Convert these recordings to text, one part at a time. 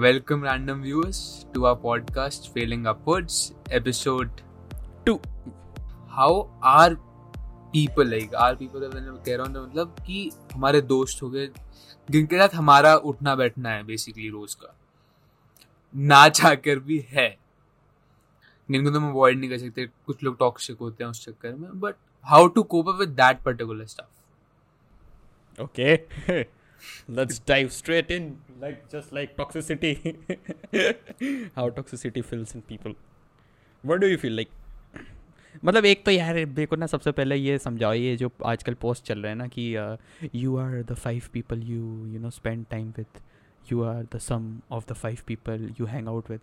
Welcome, random viewers, to our podcast, Failing Upwards, episode 2. How are people like are people कह रहा हूँ मतलब कि हमारे दोस्त हो गए जिनके साथ हमारा उठना बैठना है बेसिकली रोज का। ना चाहकर भी है। जिनको तुम अवॉइड नहीं कर सकते कुछ लोग टॉक्सिक होते हैं उस चक्कर में but how to cope up with that particular stuff okay let's dive straight in like just like toxicity. How toxicity feels in people. What do you feel like? मतलब एक तो यार देखो ना सबसे पहले ये समझाओ ये जो आजकल पोस्ट चल रहे हैं ना कि you are the five people you you know spend time with you are the sum of the five people you hang out with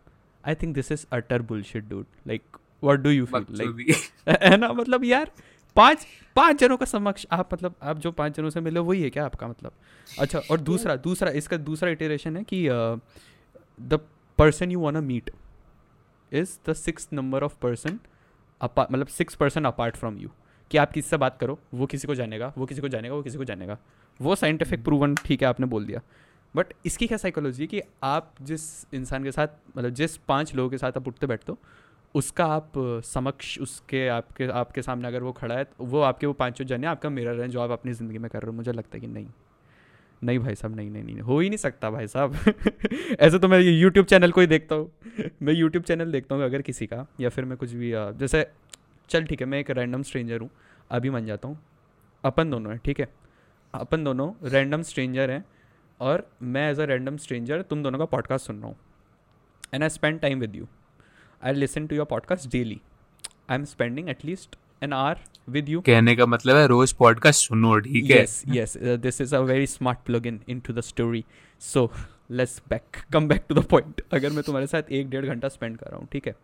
I think this is utter bullshit dude like what do you feel like है ना? मतलब यार पाँच पाँच जनों का समक्ष आप मतलब आप जो पाँच जनों से मिले वही है क्या आपका मतलब? अच्छा और दूसरा दूसरा इसका दूसरा इटेरेशन है कि the person you want meet is the six number of person मतलब six person apart from you कि आप किससे बात करो? वो किसी को जानेगा वो किसी को जानेगा वो किसी को जानेगा। वो साइंटिफिक प्रूवन ठीक है आपने बोल दिया। बट इसकी क्या साइकोलॉजी है कि आप जिस इंसान के साथ मतलब जिस पाँच लोगों के साथ आप उठते बैठते हो उसका आप समक्ष उसके आपके आपके सामने अगर वो खड़ा है तो वो आपके वो पाँचों जने आपका मिरर है जो आप अपनी ज़िंदगी में कर रहे हो। मुझे लगता है कि नहीं। नहीं भाई साहब, नहीं नहीं नहीं, हो ही नहीं सकता भाई साहब। ऐसे तो मैं यूट्यूब चैनल को ही देखता हूँ। मैं यूट्यूब चैनल देखता हूँ अगर किसी का, या फिर मैं कुछ भी जैसे, चल ठीक है, मैं एक रैंडम स्ट्रेंजर हूँ। अभी मान जाता हूँ, अपन दोनों हैं, ठीक है? अपन दोनों रैंडम स्ट्रेंजर हैं और मैं एज अ रैंडम स्ट्रेंजर तुम दोनों का पॉडकास्ट सुन रहा हूँ। And I spend time with you I listen to your podcast daily I am spending at least an hour with you कहने का मतलब है रोज पॉडकास्ट सुनो ठीक है? Yes yes this is a very smart plug in in to the story so let's back come back to the point अगर मैं तुम्हारे साथ एक डेढ़ घंटा स्पेंड कर रहा हूँ ठीक है?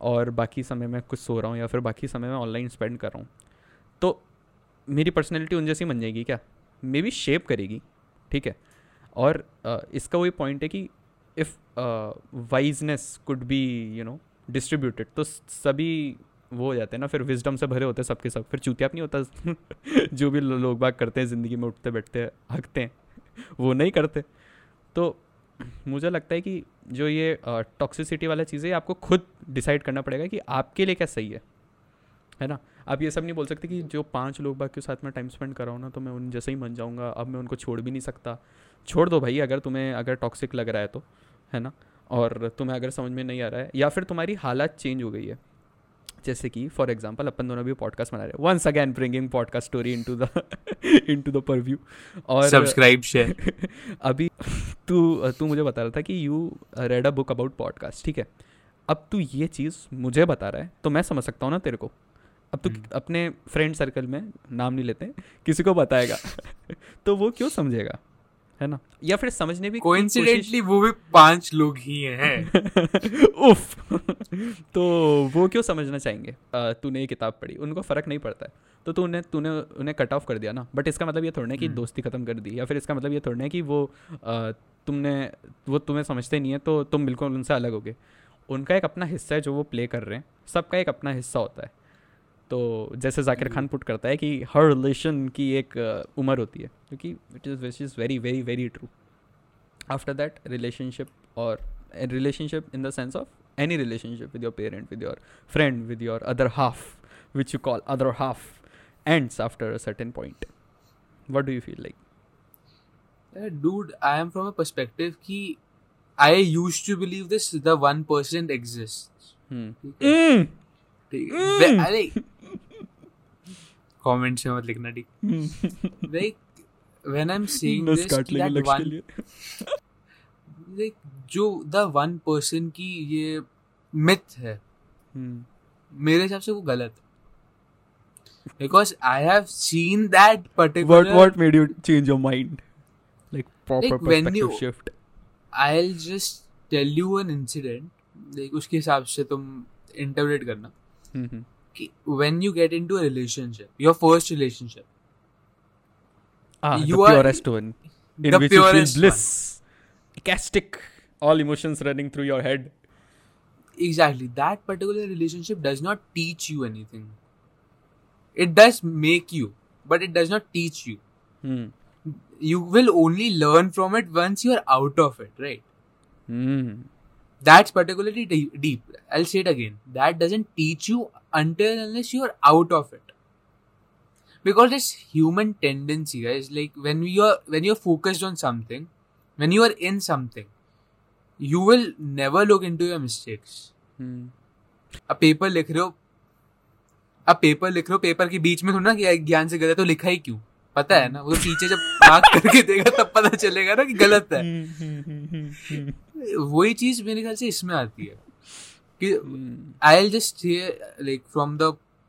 और बाकी समय में कुछ सो रहा हूँ या फिर बाकी समय में ऑनलाइन स्पेंड कर रहा हूँ तो मेरी पर्सनैलिटी उन जैसी बन जाएगी क्या? मे बी शेप करेगी ठीक है? और uh, इसका वही पॉइंट है कि if wiseness could be you know distributed तो सभी वो हो जाते हैं ना, फिर विजडम से भरे होते हैं सबके सब, फिर चूतियाप नहीं होता जो भी लोग बाग करते हैं, ज़िंदगी में उठते, बैठते हकते हैं, वो नहीं करते। तो मुझे लगता है कि जो ये टॉक्सिसिटी वाला चीज़ है आपको खुद डिसाइड करना पड़ेगा कि आपके लिए क्या सही है है ना? आप ये सब नहीं बोल सकते कि जो पाँच लोग बाग के साथ में टाइम स्पेंड कर रहा हूँ ना तो मैं उन जैसे ही मन जाऊँगा अब मैं उनको छोड़ भी नहीं सकता। छोड़ दो भाई अगर तुम्हें अगर टॉक्सिक लग रहा है तो है ना? और तुम्हें अगर समझ में नहीं आ रहा है या फिर तुम्हारी हालत चेंज हो गई है। जैसे कि फॉर एग्ज़ाम्पल अपन दोनों भी पॉडकास्ट बना रहे हैं। Once again bringing podcast story into the into the purview और सब्सक्राइब शेयर अभी तू तू मुझे बता रहा था कि you read a book about podcast ठीक है? अब तू ये चीज़ मुझे बता रहा है तो मैं समझ सकता हूँ ना तेरे को। अब तो अपने फ्रेंड सर्कल में नाम नहीं लेते किसी को बताएगा। तो वो क्यों समझेगा? है ना? या फिर समझने भी कोइंसिडेंटली वो भी पाँच लोग ही हैं। उफ! तो वो क्यों समझना चाहेंगे? तूने ये किताब पढ़ी उनको फ़र्क नहीं पड़ता है। तो तूने तूने उन्हें कट ऑफ़ कर दिया ना। बट इसका मतलब ये थोड़ा है कि हम्म। दोस्ती ख़त्म कर दी या फिर इसका मतलब ये थोड़ा है कि वो तुमने वो तुम्हें समझते नहीं है तो तुम बिल्कुल उनसे अलग हो गए उनका एक अपना हिस्सा है जो वो प्ले कर रहे हैं। सबका एक अपना हिस्सा होता है। तो जैसे जाकिर खान पुट करता है कि हर रिलेशन की एक उम्र होती है क्योंकि it is which is very very very true after that relationship और relationship in terms of any relationship with your parent with your friend with your other half which you call other half ends after a certain point what do you feel like dude I am from a perspective कि I use to believe this the one percent exist comments में मत लिखना D like when I am seeing this that one like जो the one person की ये myth है hmm. मेरे हिसाब से वो गलत because I have seen that particular what what made you change your mind like proper perspective shift I will just tell you an incident like उसके हिसाब से तुम इंटरप्रेट करना। Hmm hmm. When you get into a relationship, your first relationship, ah, you the purest are, one, in the which you feel bliss, ecstatic, all emotions running through your head. Exactly. That particular relationship does not teach you anything. It does make you, but it does not teach you. Hmm. You will only learn from it once you are out of it, right? Hmm. That's particularly deep, i'll say it again that doesn't teach you until unless you're out of it because it's human tendency guys like when you're when you're focused on something when you are in something you will never look into your mistakes Hmm. अब paper लिख रहे हो अब paper लिख रहे हो paper के बीच में थोड़ा ना कि ज्ञान से गलत तो लिखा ही क्यों पता है ना वो तो पीछे जब मार्क करके देगा तब पता चलेगा ना कि गलत है वही चीज़ मेरे ख्याल से इसमें आती है कि. I just like from the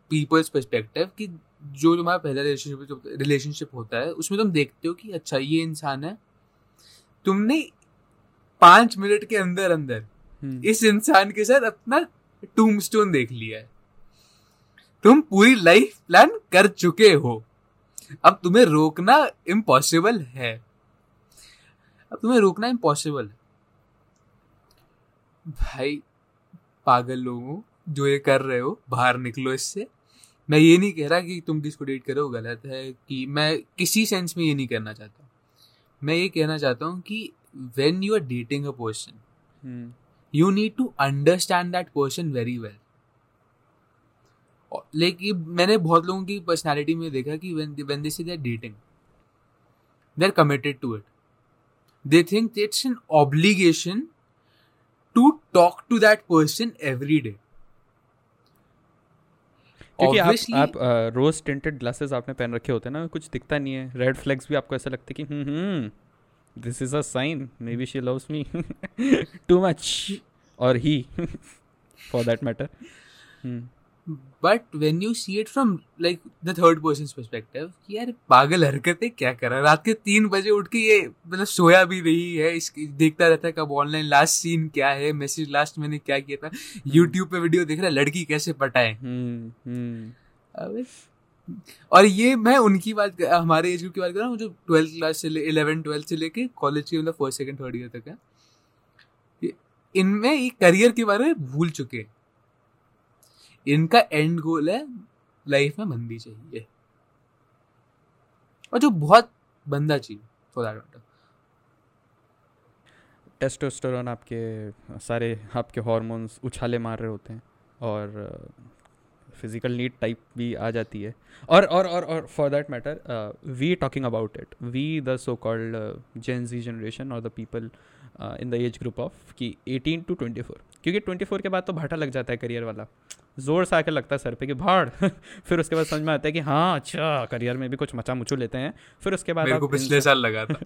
people's perspective कि जो तुम्हारा पहला रिलेशनशिप रिलेशनशिप होता है उसमें तुम देखते हो कि अच्छा ये इंसान है। तुमने पाँच मिनट के अंदर अंदर Hmm. इस इंसान के साथ अपना टूमस्टोन देख लिया है। तुम पूरी लाइफ प्लान कर चुके हो। अब तुम्हें रोकना इम्पॉसिबल है। अब तुम्हें रोकना इम्पॉसिबल है। भाई पागल लोग जो ये कर रहे हो बाहर निकलो इससे। मैं ये नहीं कह रहा कि तुम किसको डेट करो गलत है कि मैं किसी सेंस में ये नहीं करना चाहता। मैं ये कहना चाहता हूँ कि when you are dating a person you need to understand that person very well लेकिन मैंने बहुत लोगों की पर्सनैलिटी में देखा कि when this is are dating they are committed to it they think it's an obligation to talk to that person every day क्योंकि आप Obviously- आप रोज टेंटेड ग्लासेस आपने पहन रखे होते हैं ना कुछ दिखता नहीं है। रेड फ्लैग्स भी आपको ऐसा लगता है कि हम्म this is a sign maybe she loves me too much और he for that matter but when you see it from like the third person perspective कि यार पागल हरकतें क्या कर रहा है? रात के तीन बजे उठ के ये मतलब सोया भी नहीं है इसकी देखता रहता है कब ऑनलाइन लास्ट सीन क्या है मैसेज लास्ट मैंने क्या किया था? यूट्यूब पे वीडियो देख रहा है लड़की कैसे पटाए? अबे और ये मैं उनकी बात हमारे एज ग्रुप की बात कर रहा हूँ जो ट्वेल्थ क्लास से इलेवन ट्वेल्थ से लेके कॉलेज के मतलब फ़र्स्ट सेकेंड थर्ड ईयर तक है। इनमें ये करियर के बारे में भूल चुके हैं। इनका एंड गोल है लाइफ में बंदी चाहिए। और जो बहुत बंदा चाहिए फॉर दैट मैटर टेस्टोस्टेरोन आपके, सारे आपके हार्मोन्स उछाले मार रहे होते हैं और फ़िज़िकल नीड टाइप भी आ जाती है। और और और और for that matter we talking about it we the so called Gen Z generation और the people in the age group of कि 18 टू 24 क्योंकि 24 के बाद तो भाटा लग जाता है करियर वाला। ज़ोर से आके लगता है सर पे कि भाड़। फिर उसके बाद समझ में आता है कि हाँ अच्छा करियर में भी कुछ मचा मुचू लेते हैं। फिर उसके बाद मेरे को पिछले साल लगा था।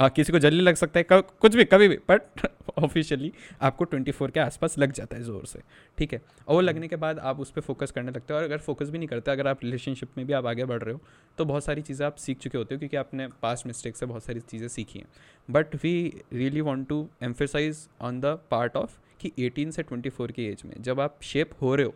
आ, किसी को जल्दी लग सकता है कब कुछ भी कभी भी बट ऑफिशियली आपको 24 के आसपास लग जाता है ज़ोर से। ठीक है? और वो लगने के बाद आप उस पर फोकस करने लगते हो और अगर फोकस भी नहीं करते अगर आप रिलेशनशिप में भी आप आगे बढ़ रहे हो तो बहुत सारी चीज़ें आप सीख चुके होते हो क्योंकि आपने पास्ट मिस्टेक से बहुत सारी चीज़ें सीखी हैं। But we really want to emphasise on the part of कि 18 से 24 की एज में जब आप शेप हो रहे हो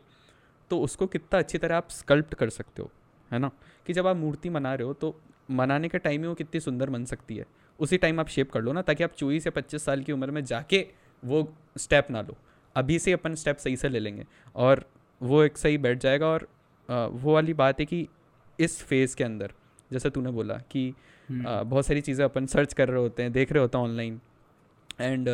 तो उसको कितना अच्छी तरह आप स्कल्प्ट कर सकते हो है ना? कि जब आप मूर्ति बना रहे हो तो बनाने के टाइम में वो कितनी सुंदर बन सकती है। उसी टाइम आप शेप कर लो ना ताकि आप चौबीस या पच्चीस साल की उम्र में जाके वो स्टेप ना लो। अभी से अपन स्टेप सही से ले लेंगे और वो एक सही बैठ जाएगा और वो वाली बात है कि इस फ़ेज़ के अंदर जैसे तूने बोला कि बहुत सारी चीज़ें अपन सर्च कर रहे होते हैं देख रहे होते हैं ऑनलाइन एंड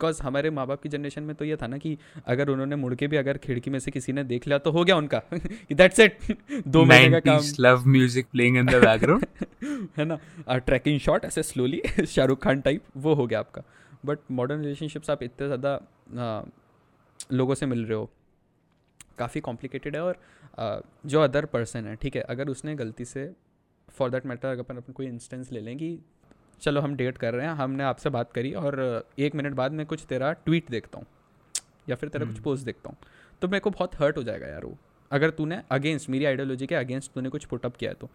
बिकॉज़ हमारे माँ बाप की जनरेशन में तो ये था ना कि अगर उन्होंने मुड़ के भी अगर खिड़की में से किसी ने देख लिया तो हो गया उनका। दैट्स इट दो महीने का काम। 90s love music playing in the background. है ना? ट्रैकिंग शॉट ऐसे स्लोली शाहरुख खान टाइप वो हो गया आपका। बट मॉडर्न रिलेशनशिप्स आप इतने ज़्यादा लोगों से मिल रहे हो। काफ़ी कॉम्प्लिकेटेड है और आ, जो अदर पर्सन है ठीक है अगर उसने गलती से फॉर दैट मैटर अगर अपन अपन कोई इंस्टेंस ले लें कि चलो हम डेट कर रहे हैं हमने आपसे बात करी और एक मिनट बाद मैं कुछ तेरा ट्वीट देखता हूँ या फिर तेरा कुछ हम्म। पोस्ट देखता हूँ तो मेरे को बहुत हर्ट हो जाएगा यार वो। अगर तूने अगेंस्ट मेरी आइडियोलॉजी के अगेंस्ट तूने कुछ पुटअप किया है तो।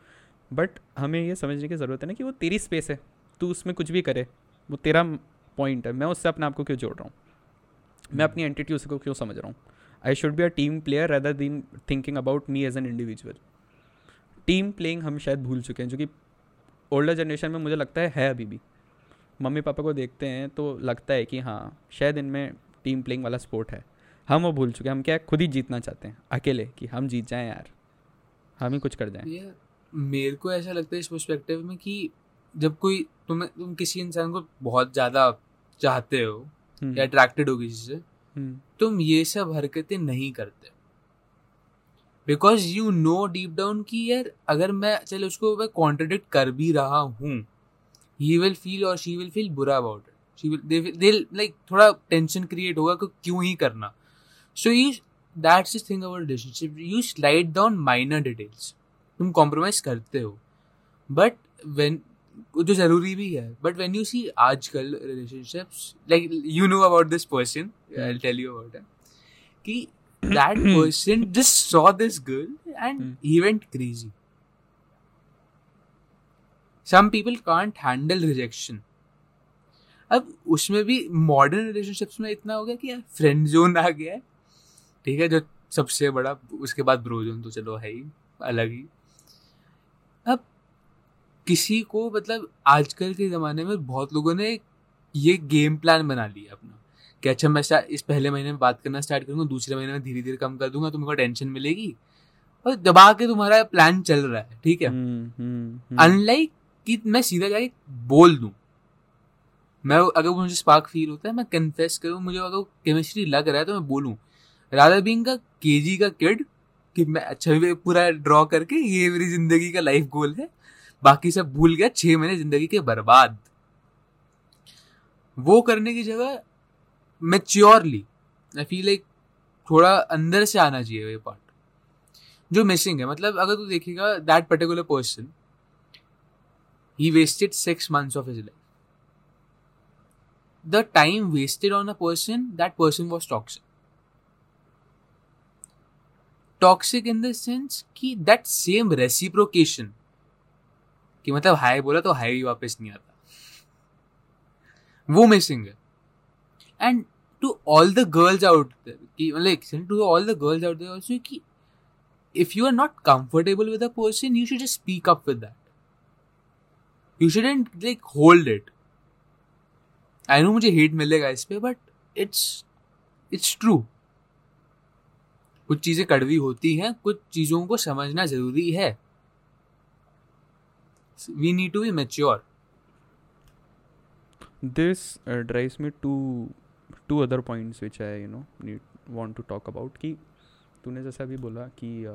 बट हमें ये समझने की ज़रूरत है ना कि वो तेरी स्पेस है तू उसमें कुछ भी करे वो तेरा पॉइंट है मैं उससे अपने आप को क्यों जोड़ रहा हूँ? मैं अपनी एंटिटी उसको क्यों समझ रहा हूँ? I should be a team player rather than thinking about me as an individual team playing हम शायद भूल चुके हैं जो कि ओल्डर जनरेशन में मुझे लगता है है अभी भी। मम्मी पापा को देखते हैं तो लगता है कि हाँ शायद इनमें टीम प्लेइंग वाला स्पोर्ट है। हम वो भूल चुके हैं हम क्या खुद ही जीतना चाहते हैं अकेले कि हम जीत जाएँ यार। हम ही कुछ कर जाएँ। मेरे को ऐसा लगता है इस पर्सपेक्टिव में कि जब कोई तुम्हें तुम किसी इंसान को बहुत ज़्यादा चाहते हो हम्म, या अट्रैक्टेड हो किसी से हम्म, तुम ये सब हरकतें नहीं करते। Because you know deep down कि यार अगर मैं चलो उसको मैं कॉन्ट्रडिक्ट कर भी रहा हूँ ही विल फील और शी विल फील बुरा about it she will they like थोड़ा टेंशन क्रिएट होगा कि क्यों ही करना। So you that's is thing about relationship you slide down minor details तुम कॉम्प्रोमाइज करते हो। बट वेन जो ज़रूरी भी है। बट वेन यू सी आजकल relationships like you know about this person I tell you about कि that person just saw this girl and Hmm. he went crazy. Some people can't handle rejection. अब उसमें भी modern relationships में इतना हो गया कि यार फ्रेंड जोन आ गया है ठीक है जो सबसे बड़ा उसके बाद ब्रो जोन तो चलो है ही अलग ही अब किसी को मतलब आजकल के ज़माने में बहुत लोगों ने ये गेम प्लान बना लिया अपना कि अच्छा मैं इस पहले महीने में बात करना स्टार्ट करूँगा दूसरे महीने में धीरे धीरे कम कर दूँगा तुमको टेंशन मिलेगी। और दबा के तुम्हारा प्लान चल रहा है ठीक है? हम्म, हम्म, हम्म, अनलाइक कि मैं सीधा जाके बोल दूँ। मैं अगर मुझे स्पार्क फील होता है मैं कन्फेस करूँ मुझे अगर केमिस्ट्री लग रहा है तो मैं बोलूँ। राधा बीइंग का केजी का किड कि मैं अच्छा भी पूरा ड्रॉ करके ये मेरी ज़िंदगी का लाइफ गोल है। बाकी सब भूल गया छह महीने ज़िंदगी के बर्बाद। वो करने की जगह मेच्योरली आई फील लाइक थोड़ा अंदर से आना चाहिए ये पार्ट जो मिसिंग है मतलब अगर तू देखेगा that particular person he wasted six months of his life the time wasted on a person that person was toxic toxic in the sense कि दैट सेम रेसिप्रोकेशन कि मतलब हाई बोला तो हाई ही वापस नहीं आता. वो मिसिंग है. And to all the girls out to all the girls out also if you are not comfortable with a person you should speak up with that you should and like hold it I know मुझे hate मिलेगा इस पर but it's it's true कुछ चीज़ें कड़वी होती हैं, कुछ चीज़ों को समझना ज़रूरी है. We need to be mature this drives me to to other points points which you know know want to talk about कि तूने जैसे अभी बोला कि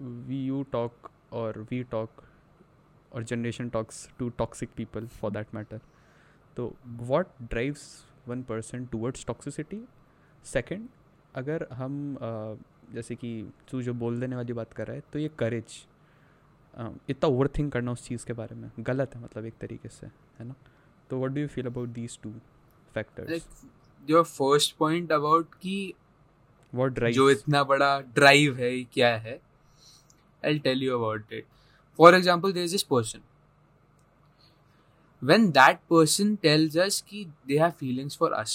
वी यू टॉक और वी टॉक और generation talks to toxic people for that matter तो what drives one person towards toxicity second अगर हम uh, जैसे कि तू जो बोल देने वाली बात कर रहा है तो ये करेज uh, इतना ओवर थिंक करना उस चीज़ के बारे में। गलत है मतलब एक तरीके से है ना? तो what do you feel about these two factors your first point about कि व्हाट ड्राइव्स जो इतना बड़ा ड्राइव है क्या है? I tell you about it for example there is this person when that person tells us कि they have feelings for us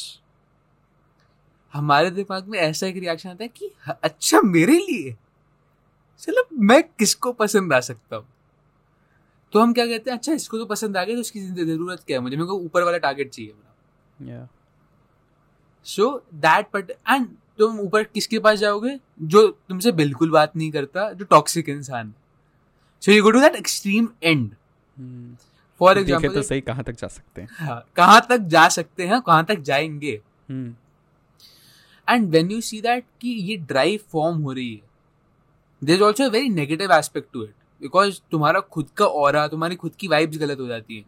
हमारे दिमाग में ऐसा एक रिएक्शन आता है कि अच्छा मेरे लिए? चलो मैं किसको पसंद आ सकता हूँ? तो हम क्या कहते हैं अच्छा इसको तो पसंद आ गया तो उसकी ज़रूरत क्या है मुझे? मेरे को ऊपर वाला टारगेट चाहिए मेरा या सो दैट बट एंड तुम ऊपर किसके पास जाओगे? जो तुमसे बिल्कुल बात नहीं करता जो टॉक्सिक इंसान so you go to that extreme and for देखे तो एग्ज़ाम्पल सही कहाँ तक जा सकते हैं। हाँ, कहाँ तक जा सकते हैं कहाँ तक जाएँगे। And when you see that कि ये ड्राइव फॉर्म हो रही है there is also very negative aspect to it because तुम्हारा खुद का और तुम्हारी खुद की वाइब्स गलत हो जाती है।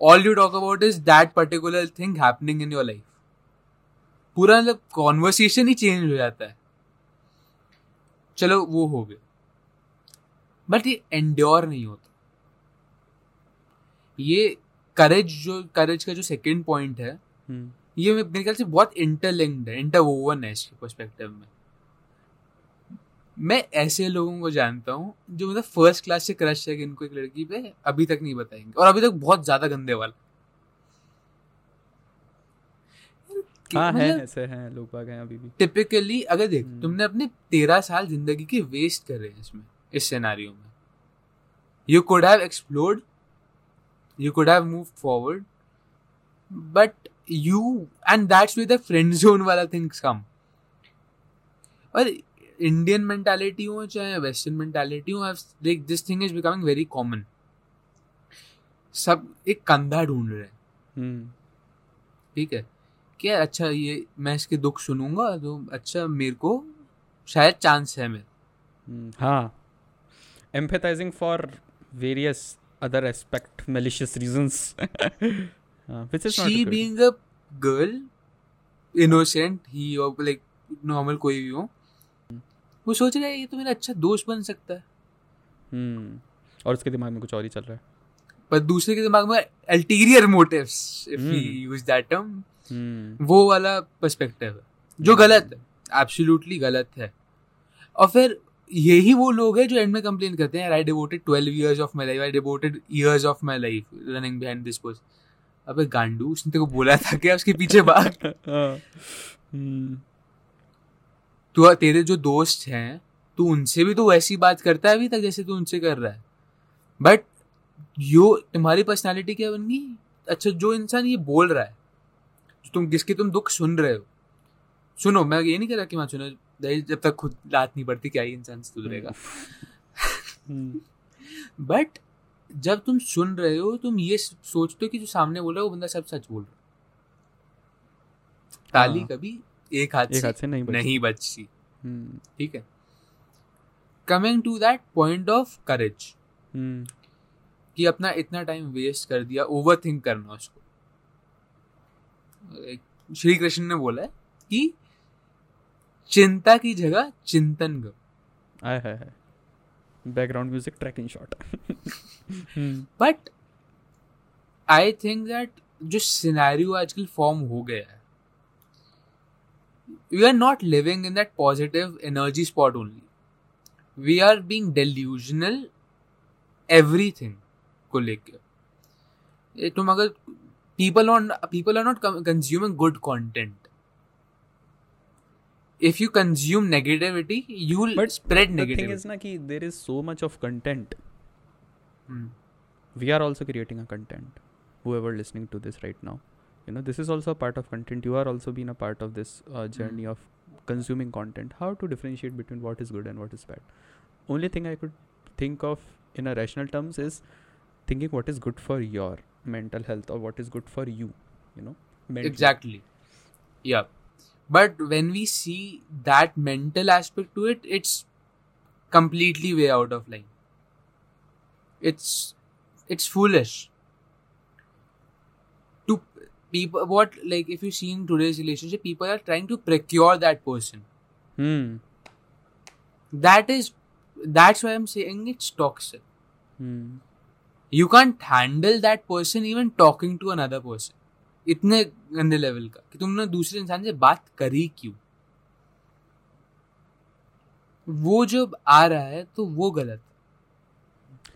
All you talk about is that particular thing happening in your life पूरा मतलब कॉन्वर्सेशन ही चेंज हो जाता है। चलो वो हो गया। बट ये एंड्योर नहीं होता। ये करेज जो करेज का जो सेकंड पॉइंट है हम्म, ये मेरे ख्याल से बहुत इंटरलिंक्ड है इंटरवोवन है इसके पर्सपेक्टिव में। मैं ऐसे लोगों को जानता हूँ जो मतलब फ़र्स्ट क्लास से क्रश है इनको एक लड़की पे अभी तक नहीं बताएँगे। और अभी तक बहुत ज़्यादा गंदे वाला कि हाँ है मतलब ऐसे हैं लोग बाग हैं अभी भी। टिपिकली अगर देख हम्म। तुमने अपने तेरह साल ज़िंदगी के वेस्ट करे हैं इसमें इस सिनेरियो में। You could have explored you could have move forward but you and that's with the friend zone वाला थिंग्स कम और इंडियन मेंटालिटी हो चाहे वेस्टर्न मेंटालिटी हो like this thing is becoming very common सब एक कंधा ढूंढ रहे हैं। हम्म। ठीक है? कि यार अच्छा ये मैं इसके दुख सुनूँगा तो अच्छा मेरे को शायद चांस है मेरे। Hmm, हाँ। Various other aspect malicious reasons uh, which she being a girl innocent ही और लाइक नॉर्मल कोई भी हो वो सोच रहा है ये तो मेरा अच्छा दोस्त बन सकता है। Hmm. और उसके दिमाग में कुछ और ही चल रहा है। पर दूसरे के दिमाग में ulterior motives if we. Use that term Hmm. वो वाला पर्सपेक्टिव है जो गलत है एब्सोल्युटली गलत है और फिर यही वो लोग हैं जो एंड में कंप्लेन करते हैं I devoted twelve years of my life I devoted years of my life running behind this post अबे गांडू उसने तेरे को बोला था क्या उसके पीछे भाग हाँ. Hmm. तेरे जो दोस्त हैं तू उनसे भी तो वैसी बात करता है अभी तक जैसे तू उनसे कर रहा है बट यो तुम्हारी पर्सनालिटी क्या बन गई अच्छा जो इंसान ये बोल रहा है जो तुम जिसके तुम दुख सुन रहे हो सुनो मैं ये नहीं कह रहा कि मैं सुनो जब तक खुद लात नहीं पड़ती क्या ही इंसान सुधरेगा. बट जब तुम सुन रहे हो तुम ये सोचते हो कि जो सामने बोल रहा है वो बंदा सब सच बोल रहा है ताली हाँ। कभी एक हाथ एक से हाथ से नहीं बची. नहीं बचती Hmm. ठीक है coming to that point of courage. कि अपना इतना टाइम वेस्ट कर दिया ओवर थिंक करना उसको श्री कृष्ण ने बोला है कि चिंता की जगह चिंतन करो। आय हाय हाय। Background music tracking shot but I think that जो सिनेरियो आजकल फॉर्म हो गया है we are not living in that positive energy spot only we are being delusional everything को लेके। ये तुम अगर people on people are not consuming good content. If you consume negativity you'll but spread negativity the thing is na ki there is so much of content. Hmm. we are also creating a content. Whoever listening to this right now. You know this is also a part of content. You are also being a part of this uh, hmm. journey hmm. of consuming content. How to differentiate between what is good and what is bad? Only thing i could think of in a rational terms is thinking what is good for your mental health or what is good for you you know mentally. exactly. Yeah. But when we see that mental aspect to it it's completely way out of line. It's it's foolish. To people what like if you see in today's relationship people are trying to procure that person. Hmm. That is that's why i'm saying it's toxic. Hmm you can't handle that person even talking to another person. इतने गंदे level का कि तुमने दूसरे इंसान से बात करी क्यों? वो जब आ रहा है तो वो गलत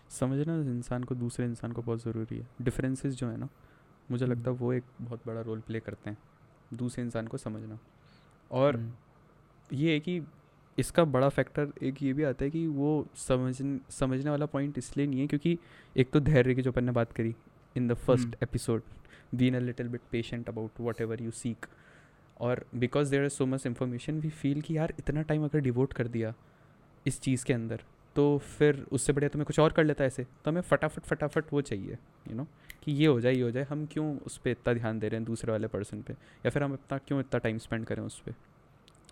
समझना इंसान को दूसरे इंसान को बहुत ज़रूरी है। डिफरेंसेस जो है ना मुझे लगता है वो एक बहुत बड़ा रोल प्ले करते हैं। दूसरे इंसान को समझना। और हम्म। ये है कि इसका बड़ा फैक्टर एक ये भी आता है कि वो समझ समझने वाला पॉइंट इसलिए नहीं है क्योंकि एक तो धैर्य की जो अपन ने बात करी in the first. Episode been a little bit patient about whatever you seek और because there is so much information we feel कि यार इतना टाइम अगर डिवोट कर दिया इस चीज़ के अंदर तो फिर उससे बढ़िया तो मैं कुछ और कर लेता ऐसे तो हमें फटाफट फटाफट वो चाहिए यू you नो कि ये हो जाए ये हो जाए हम क्यों उस पर इतना ध्यान दे रहे हैं दूसरे वाले पर्सन पे? या फिर हम इतना क्यों इतना टाइम स्पेंड करें उस पर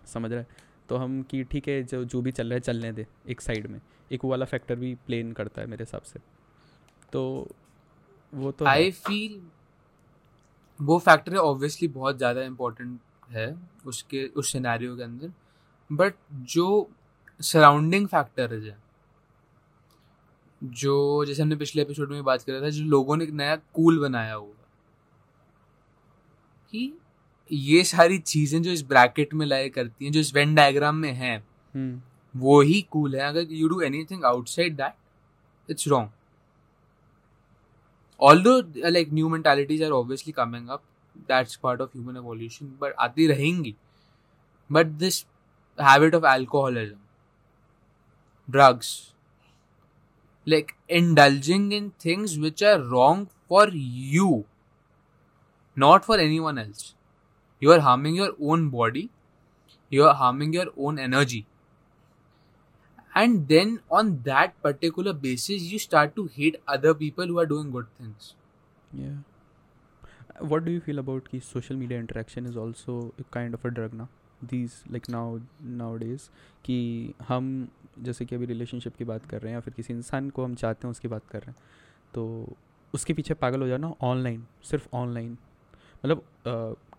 समझ रहे हैं? तो हम कि ठीक है, जो जो भी चल रहा है, चलने दे, एक साइड में। एक वो वाला फैक्टर भी प्लेन करता है मेरे हिसाब से। तो वो तो आई फील वो फैक्टर ऑब्वियसली बहुत ज़्यादा इम्पोर्टेंट है उसके, उस सिनेरियो के अंदर। बट जो सराउंडिंग फैक्टर्स है, जो जैसे हमने पिछले एपिसोड में बात करा था, जो लोगों ने नया कूल बनाया होगा कि ये सारी चीज़ें जो इस ब्रैकेट में लाए करती हैं जो इस वेन डायग्राम में है हम्म। वो ही कूल है। अगर you do anything outside that it's wrong although like new mentalities are obviously coming up that's part of human evolution but आती रहेंगी। But this habit of alcoholism drugs like indulging in things which are wrong for you not for anyone else you are harming your own body you are harming your own energy and then on that particular basis you start to hate other people who are doing good things yeah what do you feel about ki social media interaction is also a kind of a drug now these like now nowadays कि हम जैसे कि अभी relationship की बात कर रहे हैं या फिर किसी इंसान को हम चाहते हैं उसकी बात कर रहे हैं तो उसके पीछे पागल हो जाना ऑनलाइन सिर्फ़ ऑनलाइन मतलब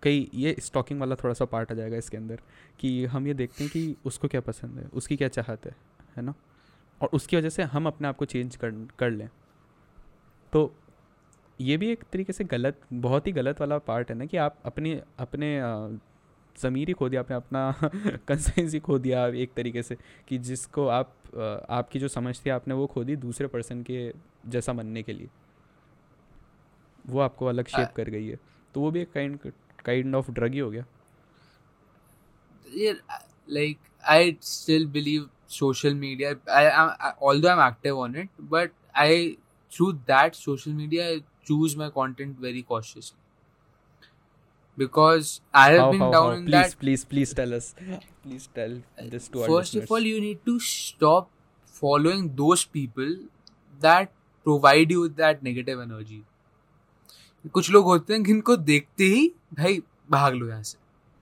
कई ये स्टॉकिंग वाला थोड़ा सा पार्ट आ जाएगा इसके अंदर कि हम ये देखते हैं कि उसको क्या पसंद है उसकी क्या चाहत है है ना? और उसकी वजह से हम अपने आप को चेंज कर कर लें। तो ये भी एक तरीके से गलत बहुत ही गलत वाला पार्ट है ना कि आप अपने अपने ज़मीर ही खो दिया आपने अपना कंसेंस ही खो दिया एक तरीके से कि जिसको आप आपकी जो समझ थी आपने वो खो दी दूसरे पर्सन के जैसा बनने के लिए। वो आपको अलग शेप कर गई है। तो वो भी एक काइंड काइंड ऑफ ड्रग ही हो गया yeah, like I still believe social media. I, I, I although I'm active on it, but I through that social media I choose my content very cautiously because I have How, been how, down how? in please that. please please tell us please tell this to our First of listeners. all, you need to stop following those people that provide you with that negative energy. कुछ लोग होते हैं जिनको देखते ही भाई भाग लो यहाँ से।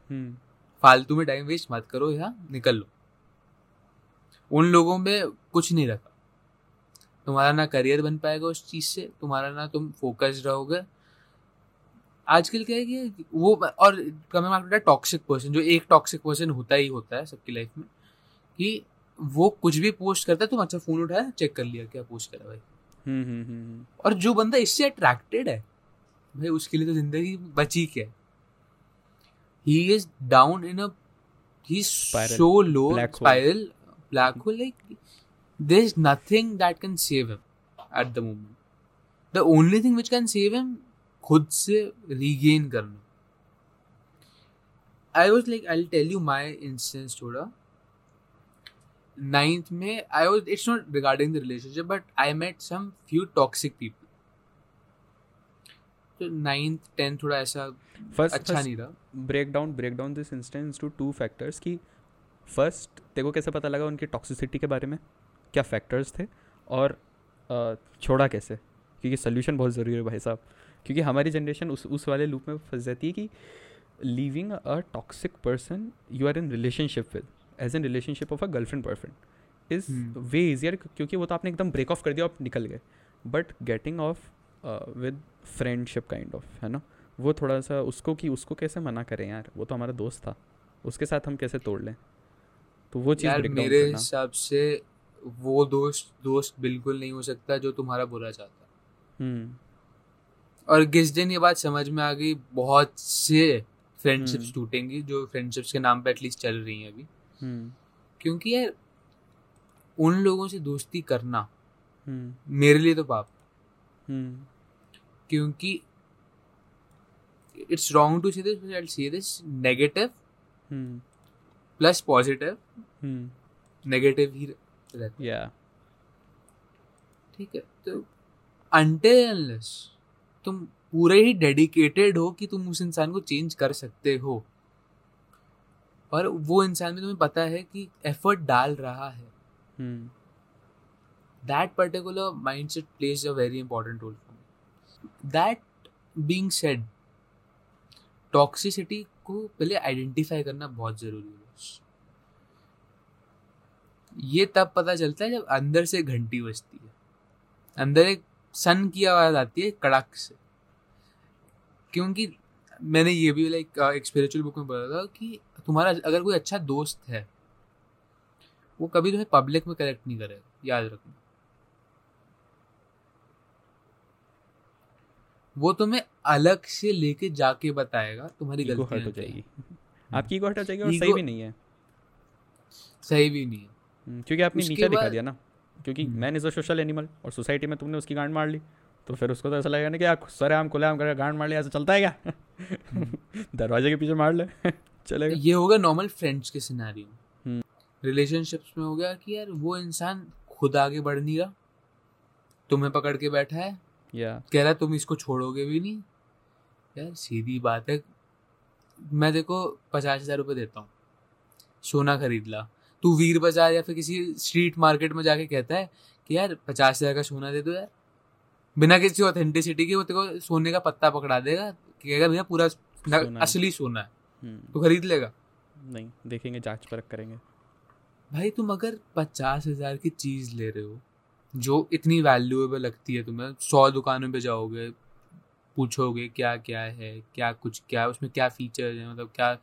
हम्म। फालतू में टाइम वेस्ट मत करो यहाँ निकल लो। उन लोगों में कुछ नहीं रखा। तुम्हारा ना करियर बन पाएगा उस चीज़ से तुम्हारा ना तुम फोकस्ड रहोगे। आजकल क्या है कि वो और coming back to toxic person जो एक टॉक्सिक पर्सन होता ही होता है सबकी लाइफ में कि वो कुछ भी पोस्ट करता है तुम अच्छा फ़ोन उठाया चेक कर लिया क्या पोस्ट करा भाई। हम्म हम्म हम्म। और जो बंदा इससे अट्रैक्टेड है भाई उसके लिए तो ज़िंदगी बची क्या ही? Is down in a he so low spiral black hole like there is nothing that can save him at the moment the only thing which can save him खुद से रीगेन करना. I was like I tell you my instance थोड़ा ninth में I was it's not regarding the relationship but I met some few toxic people. Ninth tenth थोड़ा ऐसा First, अच्छा first नहीं रहा break down break down this instance to two factors कि first तेरे को कैसे पता लगा उनकी टॉक्सिसिटी के बारे में? क्या फैक्टर्स थे? और छोड़ा कैसे? क्योंकि सोल्यूशन बहुत ज़रूरी है भाई साहब। क्योंकि हमारी जनरेशन उस उस वाले लूप में फंस जाती है कि leaving a toxic person you are in relationship with as in relationship of a girlfriend boyfriend is. Way easier क्योंकि वो तो आपने एकदम ब्रेक ऑफ़ कर दिया और आप निकल गए। But getting off with friendship kind of है ना? वो थोड़ा सा उसको कि उसको कैसे मना करें यार? वो तो हमारा दोस्त था। उसके साथ हम कैसे तोड़ लें? तो वो चीज़ यार मेरे हिसाब से वो दोस्त दोस्त बिल्कुल नहीं हो सकता जो तुम्हारा बुरा चाहता। हम्म। और किस दिन ये बात समझ में आ गई? बहुत से फ्रेंडशिप्स हम्म। टूटेंगी जो फ्रेंडशिप्स के नाम पे एटलीस्ट चल रही हैं अभी। हम्म। क्योंकि यार उन लोगों से दोस्ती करना हम्म। मेरे लिए तो पाप। क्योंकि it's wrong to say this but I say this negative plus positive negative ही रहता या ठीक है तो अनलेस तुम पूरे ही डेडिकेटेड हो कि तुम उस इंसान को चेंज कर सकते हो। और वो इंसान भी तुम्हें पता है कि एफर्ट डाल रहा है। Hmm that particular mindset plays a very important role That being said, toxicity को पहले आइडेंटिफाई करना बहुत ज़रूरी है। ये तब पता चलता है जब अंदर से घंटी बजती है। अंदर एक सन की आवाज़ आती है कड़क से। क्योंकि मैंने ये भी लाइक एक स्पिरिचुअल बुक में पढ़ा था कि तुम्हारा अगर कोई अच्छा दोस्त है वो कभी तुम्हें पब्लिक में करेक्ट नहीं करेगा याद रखना। वो तुम्हें अलग से लेके जाके बताएगा तुम्हारी गलती हर्ट हो जाएगी। आपकी ईगो हर्ट हो जाएगी और सही भी नहीं है। सही भी नहीं है। हम्म, क्योंकि आपने नीचे दिखा दिया ना। क्योंकि हम्म। Man is a social animal और सोसाइटी में तुमने उसकी गांड मार ली तो फिर उसको तो ऐसा लगेगा ना कि यार सरे आम खुले आम करके गांड मार लिया ऐसा चलता है क्या? दरवाजे के पीछे मार ले चलेगा। ये होगा नॉर्मल फ्रेंड्स के सिनेरियो हम्म। रिलेशनशिप्स में हो गया कि यार वो इंसान खुद आगे बढ़ नहीं रहा तुम्हें पकड़ के बैठा है या। कह रहा है तुम इसको छोड़ोगे भी नहीं? यार सीधी बात है। मैं देखो पचास हज़ार रुपये देता हूँ। सोना खरीद ला। तू वीर बाज़ार या फिर किसी स्ट्रीट मार्केट में जाके कहता है कि यार पचास हज़ार का सोना दे दो यार। बिना किसी ऑथेंटिसिटी के वो तेरे को सोने का पत्ता पकड़ा देगा कहेगा भैया पूरा सोना असली सोना है हम्म, तो खरीद लेगा। नहीं देखेंगे जाँच परख करेंगे। भाई तुम अगर पचास हज़ार की चीज़ ले रहे हो जो इतनी वैल्यूएबल लगती है तुम्हें, सौ दुकानों पे जाओगे, पूछोगे क्या क्या है, क्या कुछ, क्या उसमें क्या फीचर है मतलब क्या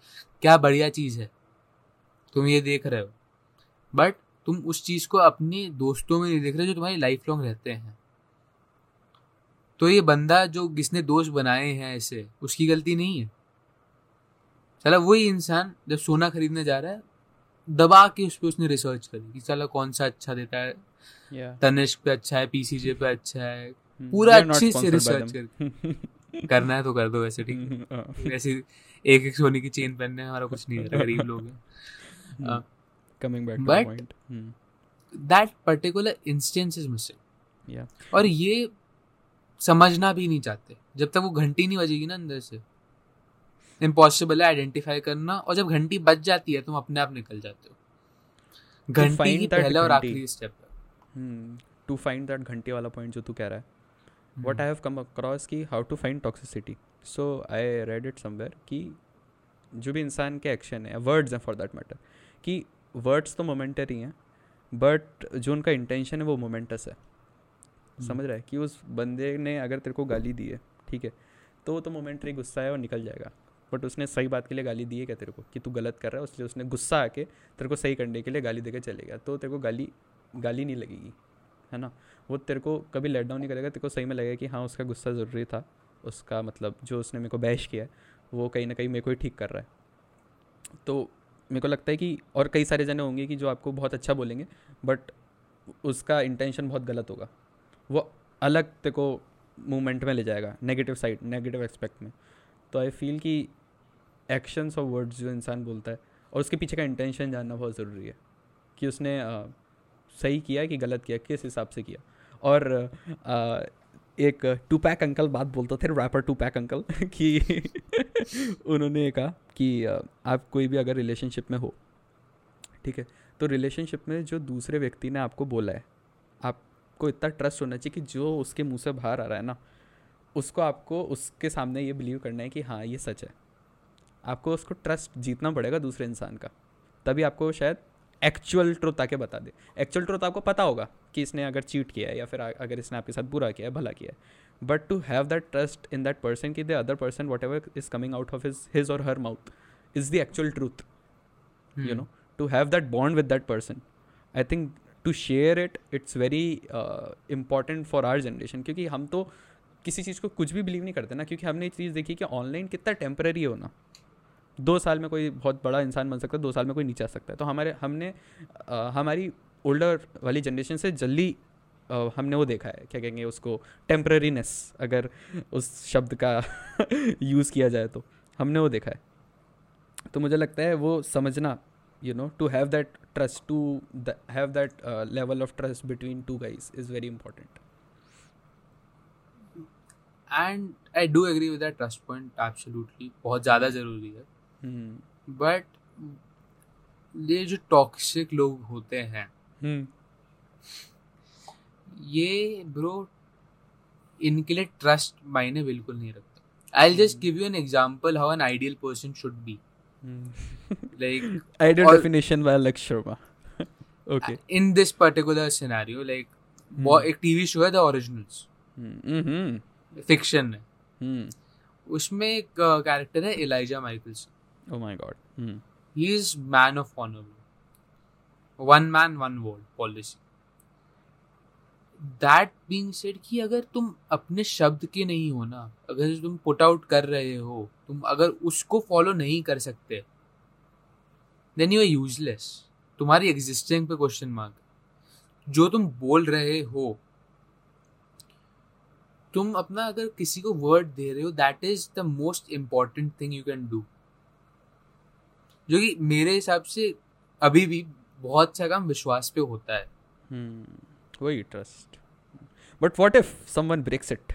क्या बढ़िया चीज़ है। तुम ये देख रहे हो। बट तुम उस चीज़ को अपने दोस्तों में नहीं देख रहे जो तुम्हारी लाइफ लॉन्ग रहते हैं। तो ये बंदा जो जिसने दोस्त बनाए हैं ऐसे उसकी गलती नहीं है। चला वही इंसान जब सोना खरीदने जा रहा है, दबा के उस पर उसने रिसर्च करी कि चलो कौन सा अच्छा देता है तनिष्क पे अच्छा है पीसीजे पे अच्छा है। हम्म, पूरा अच्छे से रिसर्च. करके। करना है तो कर दो वैसे ठीक हाँ, वैसे एक एक सोने की चेन पहनने हमारा कुछ नहीं है गरीब लोग हैं। Coming back to but- the point hmm, that particular instance is missing और ये समझना भी नहीं चाहते। जब तक वो घंटी नहीं बजेगी ना अंदर से। इम्पॉसिबल है आइडेंटिफाई करना और जब घंटी बज जाती है तुम अपने आप निकल जाते हो। घंटी ही पहला और आखिरी स्टेप है। टू फाइंड दैट घंटे वाला पॉइंट जो तू कह रहा है। What I have come across कि how to find toxicity so I read it somewhere कि जो भी इंसान के एक्शन है वर्ड्स हैं फॉर दैट मैटर कि वर्ड्स तो मोमेंटरी हैं बट जो उनका इंटेंशन है वो मोमेंटस है। hmm. समझ रहा है कि उस बंदे ने अगर तेरे को गाली दी है ठीक है तो वो तो मोमेंटरी गुस्सा है और निकल जाएगा। बट उसने सही बात के लिए गाली दी है क्या तेरे को? कि तू गलत कर रहा है इसलिए उसने गुस्सा आके तेरे को सही करने के लिए गाली देके चले गया। तो तेरे को गाली गाली नहीं लगेगी, है ना? वो तेरे को कभी लेट डाउन नहीं करेगा, तेरे को सही में लगेगा कि हाँ उसका गुस्सा ज़रूरी था, उसका मतलब जो उसने मेरे को बैश किया है, वो कहीं ना कहीं मेरे को ही ठीक कर रहा है। तो मेरे को लगता है कि और कई सारे जने होंगे कि जो आपको बहुत अच्छा बोलेंगे बट उसका इंटेंशन बहुत गलत होगा। वो अलग तेरे को मूवमेंट में ले जाएगा नेगेटिव साइड नेगेटिव एक्सपेक्ट में। तो आई फील कि एक्शंस और वर्ड्स जो इंसान बोलता है, और उसके पीछे का इंटेंशन जानना बहुत ज़रूरी है, कि उसने सही किया कि गलत किया? किस हिसाब से किया? और अ, एक टू पैक अंकल बात बोलते थे रैपर टू पैक अंकल कि उन्होंने कहा कि आप कोई भी अगर रिलेशनशिप में हो ठीक है? तो रिलेशनशिप में जो दूसरे व्यक्ति ने आपको बोला है आपको इतना ट्रस्ट होना चाहिए कि जो उसके मुँह से बाहर आ रहा है ना उसको आपको उसके सामने ये बिलीव करना है कि हाँ ये सच है। आपको उसको ट्रस्ट जीतना पड़ेगा दूसरे इंसान का। तभी आपको शायद एक्चुअल ट्रुथ आके बता दे। एक्चुअल ट्रुथ आपको पता होगा कि इसने अगर चीट किया है या फिर अगर इसने आपके साथ बुरा किया है भला किया है। But to have that trust in that person कि the other person whatever is coming out of his his और her mouth is the actual truth you know to have that bond with that person I think to share it it's very important for our generation क्योंकि हम तो किसी चीज़ को कुछ भी believe नहीं करते ना क्योंकि हमने ये चीज़ देखी कि ऑनलाइन कितना टेम्पररी होना दो साल में कोई बहुत बड़ा इंसान बन सकता है दो साल में कोई नीचे आ सकता है। तो हमारे हमने uh, हमारी ओल्डर वाली जनरेशन से जल्दी हमने वो देखा है। क्या कहेंगे उसको? टेम्पररीनेस अगर उस शब्द का यूज़ किया जाए तो। हमने वो देखा है। तो मुझे लगता है वो समझना you know to have that trust to have that level of trust between two guys is very important and I do agree with that trust point absolutely बहुत ज़्यादा ज़रूरी है। बट ये जो टॉक्सिक लोग होते हैं ये ब्रो इनके लिए ट्रस्ट मायने बिल्कुल नहीं रखता। I just give you an example how an ideal person should be like ideal definition by Lakshya Sharma okay in this particular scenario like एक टीवी शो है द ओरिजिनल्स फिक्शन है। उसमें एक कैरेक्टर है Elijah Mikaelson oh my god he is man of honour one man one word policy that being said कि अगर तुम अपने शब्द के नहीं हो ना, अगर तुम पुट आउट कर रहे हो, तुम अगर उसको फॉलो नहीं कर सकते देन यू आर यूजलेस तुम्हारी एग्जिस्टिंग पे क्वेश्चन मार्क जो तुम बोल रहे हो, तुम अपना अगर किसी को वर्ड दे रहे हो that is the most important thing you can do जो कि मेरे हिसाब से अभी भी बहुत सा काम विश्वास पे होता है। वही trust but what if someone breaks it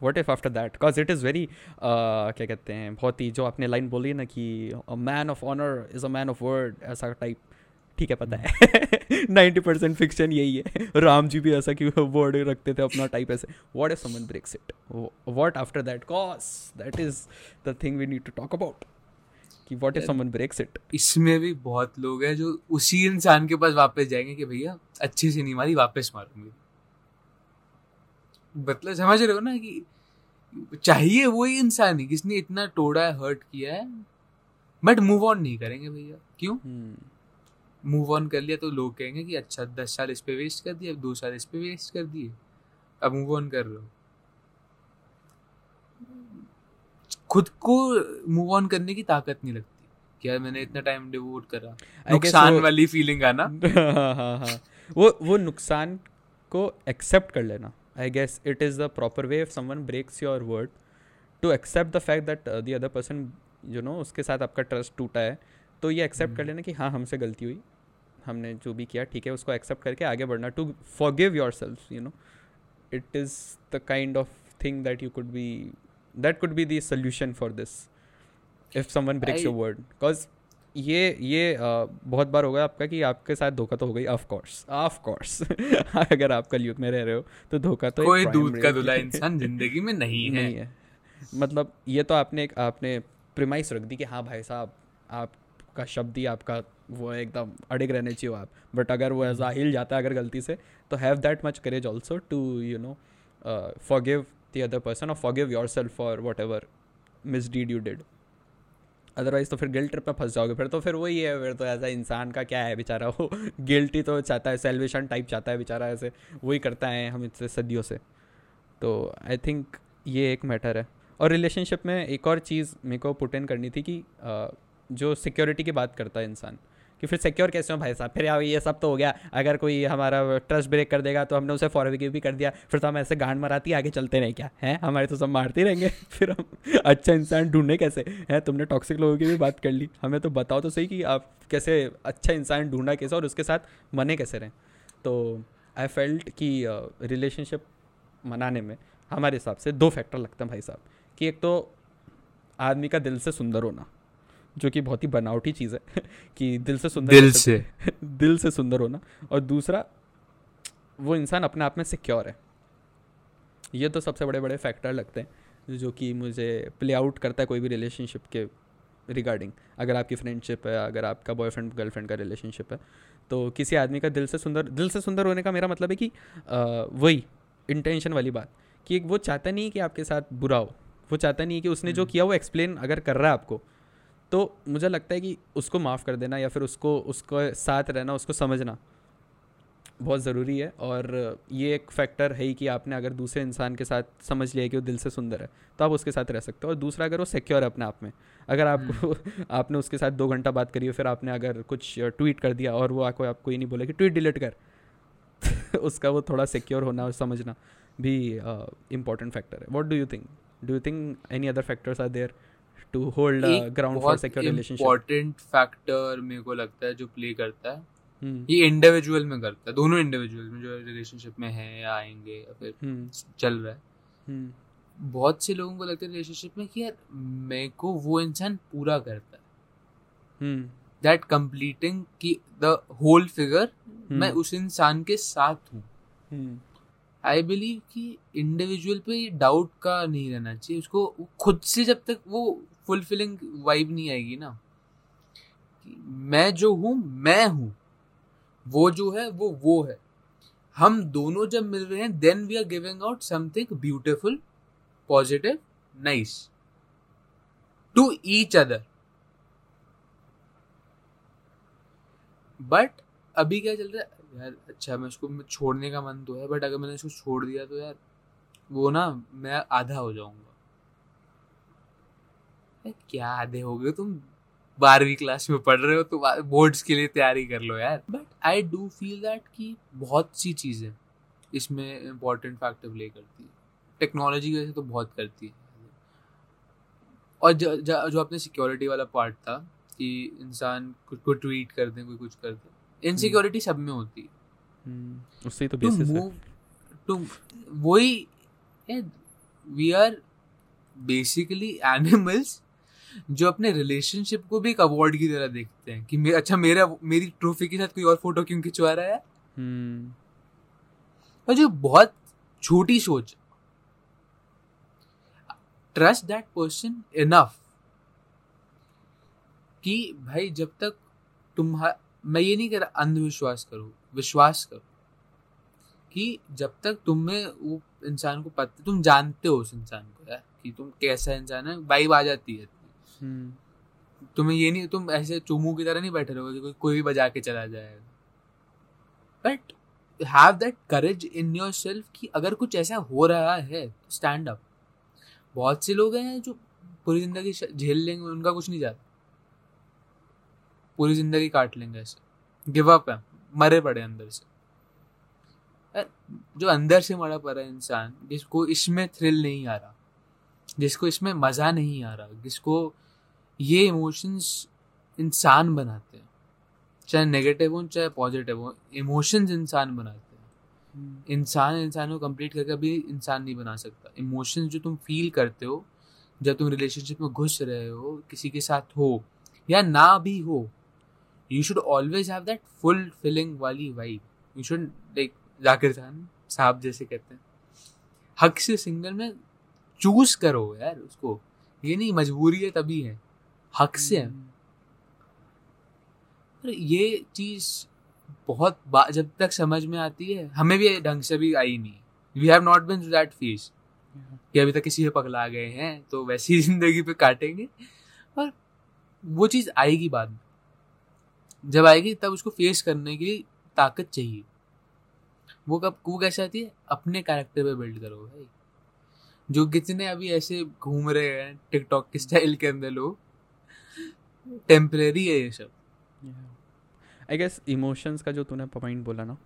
what if after that because it is very क्या कहते हैं, बहुत ही जो आपने लाइन बोली ना कि man of honour is a man of word ऐसा टाइप ठीक है, पता है। नाइन्टी परसेंट फिक्शन यही है। राम जी भी ऐसा क्यों वर्ड रखते थे अपना टाइप ऐसे। What if someone breaks it what after that cause that is the thing we need to talk about कि what if someone breaks it इसमें भी बहुत लोग हैं जो उसी इंसान के पास वापस जाएँगे कि भैया अच्छी से नहीं मारी वापस मारूँगी। मतलब समझ रहे हो ना कि चाहिए वही इंसान ही किसने इतना टोड़ा है हर्ट किया है। बट मूव ऑन नहीं करेंगे भैया। क्यों? Move hmm. ऑन कर लिया तो लोग कहेंगे कि अच्छा दस साल इस पे वेस्ट कर दिए अब दो साल इस पे वेस्ट कर दिए। अब मूव ऑन कर रहे हो। खुद को मूव ऑन करने की ताकत नहीं लगती। क्या मैंने इतना टाइम डिवोट करा। नुकसान वाली फीलिंग आना। हाँ हाँ हाँ। वो वो नुकसान को एक्सेप्ट कर लेना। I guess it is the proper way if someone breaks your word to accept the fact that the other person you know उसके साथ आपका ट्रस्ट टूटा है। तो ये एक्सेप्ट कर हम्म। लेना कि हाँ हमसे गलती हुई। हमने जो भी किया ठीक है उसको एक्सेप्ट करके आगे बढ़ना। To forgive yourself you know it is the kind of thing that you could be that could be the solution for this if someone breaks I, your word. Because ये ये uh, बहुत बार होगा आपका कि आपके साथ धोखा तो हो गई ऑफ़ कोर्स ऑफ़ कोर्स अगर आप कल कलयुग में रह रहे हो तो धोखा तो कोई दूध का दुला इंसान ज़िंदगी में नहीं है। नहीं है। मतलब ये तो आपने एक आपने प्रिमाइस रख दी कि हाँ भाई साहब आपका शब्द ही आपका वो एकदम अड़िग रहने चाहिए आप। बट अगर वो ऐसा हिल जाता है अगर गलती से तो have that much courage also to you know forgive the other person or forgive yourself for whatever misdeed you did. Otherwise तो फिर गिल्ट ट्रिप में फंस जाओगे। फिर तो फिर वही है, फिर तो ऐसा इंसान का क्या है बेचारा? वो गिल्ट ही तो चाहता है सेलिब्रेशन टाइप चाहता है बेचारा ऐसे। वही करता है हम इससे सदियों से। तो आई थिंक ये एक मैटर है। और रिलेशनशिप में एक और चीज़ मेरे को पुट इन करनी थी कि जो सिक्योरिटी की बात करता है इंसान कि फिर सिक्योर कैसे हो भाई साहब? फिर यार ये सब तो हो गया। अगर कोई हमारा ट्रस्ट ब्रेक कर देगा तो हमने उसे फॉरवर्ड भी कर दिया। फिर तो हम ऐसे गांड मराती, आगे चलते रहे क्या? है? हमारे तो सब मारते रहेंगे। फिर हम अच्छा इंसान ढूँढने कैसे? हैं? तुमने टॉक्सिक लोगों की भी बात कर ली। हमें तो बताओ तो सही कि आप कैसे अच्छा इंसान ढूंढा कैसे और उसके साथ मने कैसे रहें? तो आई फेल्ट कि रिलेशनशिप मनाने में हमारे हिसाब से दो फैक्टर लगते हैं भाई साहब। कि एक तो आदमी का दिल से सुंदर होना। जो कि बहुत ही बनावटी चीज़ है कि दिल से सुंदर दिल से। दिल से सुंदर होना। और दूसरा वो इंसान अपने आप में सिक्योर है। ये तो सबसे बड़े बड़े फैक्टर लगते हैं जो कि मुझे प्ले आउट करता है कोई भी रिलेशनशिप के रिगार्डिंग अगर आपकी फ्रेंडशिप है अगर आपका बॉयफ्रेंड गर्लफ्रेंड का रिलेशनशिप है तो किसी आदमी का दिल से सुंदर दिल से सुंदर होने का मेरा मतलब है कि वही इंटेंशन वाली बात। कि वो चाहता नहीं कि आपके साथ बुरा हो। वो चाहता नहीं कि उसने जो हम्म। किया वो एक्सप्लेन अगर कर रहा है आपको तो मुझे लगता है कि उसको माफ़ कर देना या फिर उसको उसको साथ रहना उसको समझना बहुत ज़रूरी है और ये एक फैक्टर है ही कि आपने अगर दूसरे इंसान के साथ समझ लिया कि वो दिल से सुंदर है तो आप उसके साथ रह सकते हो। और दूसरा अगर वो सिक्योर है अपने आप में अगर आपको हम्म। आपने उसके साथ दो घंटा बात करी फिर आपने अगर कुछ ट्वीट कर दिया और वो आपको आपको ये नहीं बोला कि ट्वीट डिलीट कर उसका वो थोड़ा सिक्योर होना और समझना भी इंपॉर्टेंट फैक्टर है। What do you think do you think any other factors are there to hold ground for secure relationship important factor मेरे को लगता है जो प्ले करता है hmm. ये इंडिविजुअल में करता है दोनों इंडिविजुअल में जो रिलेशनशिप में है या आएँगे या फिर hmm. चल रहा है। Hmm. बहुत से लोगों को लगता है रिलेशनशिप में कि यार मेरे को वो इंसान पूरा करता है। दैट कंप्लीटिंग की द होल फिगर मैं उस इंसान के साथ हूँ। आई बिलीव कि इंडिविजुअल पे डाउट का नहीं रहना चाहिए उसको खुद से जब तक वो फुलफिलिंग वाइब नहीं आएगी ना। मैं जो हूँ, मैं हूँ। वो जो है, वो वो है। हम दोनों जब मिल रहे हैं then we are giving out something beautiful positive nice to each other but अभी क्या चल रहा है? यार अच्छा मैं उसको छोड़ने का मन तो है बट अगर मैंने इसको छोड़ दिया तो यार, वो ना, मैं आधा हो जाऊँगा। क्या आधे हो गए? तुम बारहवीं क्लास में पढ़ रहे हो तो बोर्ड्स के लिए तैयारी कर लो यार। But I do feel that कि बहुत सी चीज़ें इसमें इम्पोर्टेंट फैक्टर प्ले करती है। टेक्नोलॉजी की वजह से तो बहुत करती है। और ज, ज, जो अपने सिक्योरिटी वाला पार्ट था कि इंसान कुछ को ट्वीट कर दे कोई कुछ कर दे इनसिक्योरिटी सब में होती है। हम्म, उससे तो बेसिस है। टू वही वी आर बेसिकली एनिमल्स जो अपने रिलेशनशिप को भी एक अवार्ड की तरह देखते हैं कि मे, अच्छा मेरा मेरी ट्रॉफी के साथ कोई और फ़ोटो क्यों खिंचवा रहा है? हम्म। और जो बहुत छोटी सोच। ट्रस्ट दैट पर्सन इनफ कि भाई जब तक तुम मैं ये नहीं कह रहा अंधविश्वास करो विश्वास करो कि जब तक तुम्हें वो इंसान को पता तुम जानते हो उस इंसान को यार कि तुम कैसा इंसान है वाइब आ जाती है। तुम्हें ये नहीं, तुम ऐसे चुमू की तरह नहीं बैठे रहोगे कि कोई भी बजा के चला जाएगा but have that courage in yourself कि अगर कुछ ऐसा हो रहा है तो स्टैंड अप बहुत से लोग हैं जो पूरी ज़िंदगी झेल लेंगे, उनका कुछ नहीं जाता। पूरी ज़िंदगी काट लेंगे ऐसे। गिव अप है, मरे पड़े अंदर से। जो अंदर से मरा पड़ा इंसान, जिसको इसमें थ्रिल नहीं आ रहा, जिसको इसमें मज़ा नहीं आ रहा, जिसको ये इमोशंस इंसान बनाते हैं। चाहे नेगेटिव हो चाहे पॉजिटिव हो इमोशंस इंसान बनाते हैं। इंसान इंसान को कंप्लीट करके भी इंसान नहीं बना सकता। इमोशंस जो तुम फील करते हो जब तुम रिलेशनशिप में घुस रहे हो किसी के साथ हो या ना भी हो you should always have that fulfilling वाली vibe you should like Zakir Khan Sahab जैसे कहते हैं हक से सिंगल में चूज़ करो यार उसको। ये नहीं मजबूरी है तभी है। हक से है। पर ये चीज़ बहुत जब तक समझ में आती है, हमें भी ढंग से भी आई नहीं। We have not been that phase कि अभी तक किसी पे पगला गए हैं तो वैसी ही ज़िंदगी पे काटेंगे। और वो चीज़ आएगी बाद में। जब आएगी, तब उसको फेस करने की ताकत चाहिए। वो कब वो कैसे आती है? अपने कैरेक्टर पे बिल्ड करो भाई। जो कितने अभी ऐसे घूम रहे हैं टिकटॉक के स्टाइल के अंदर लोग टेम्परेरी है ये सब आई गेस इमोशंस का जो तूने पॉइंट बोला ना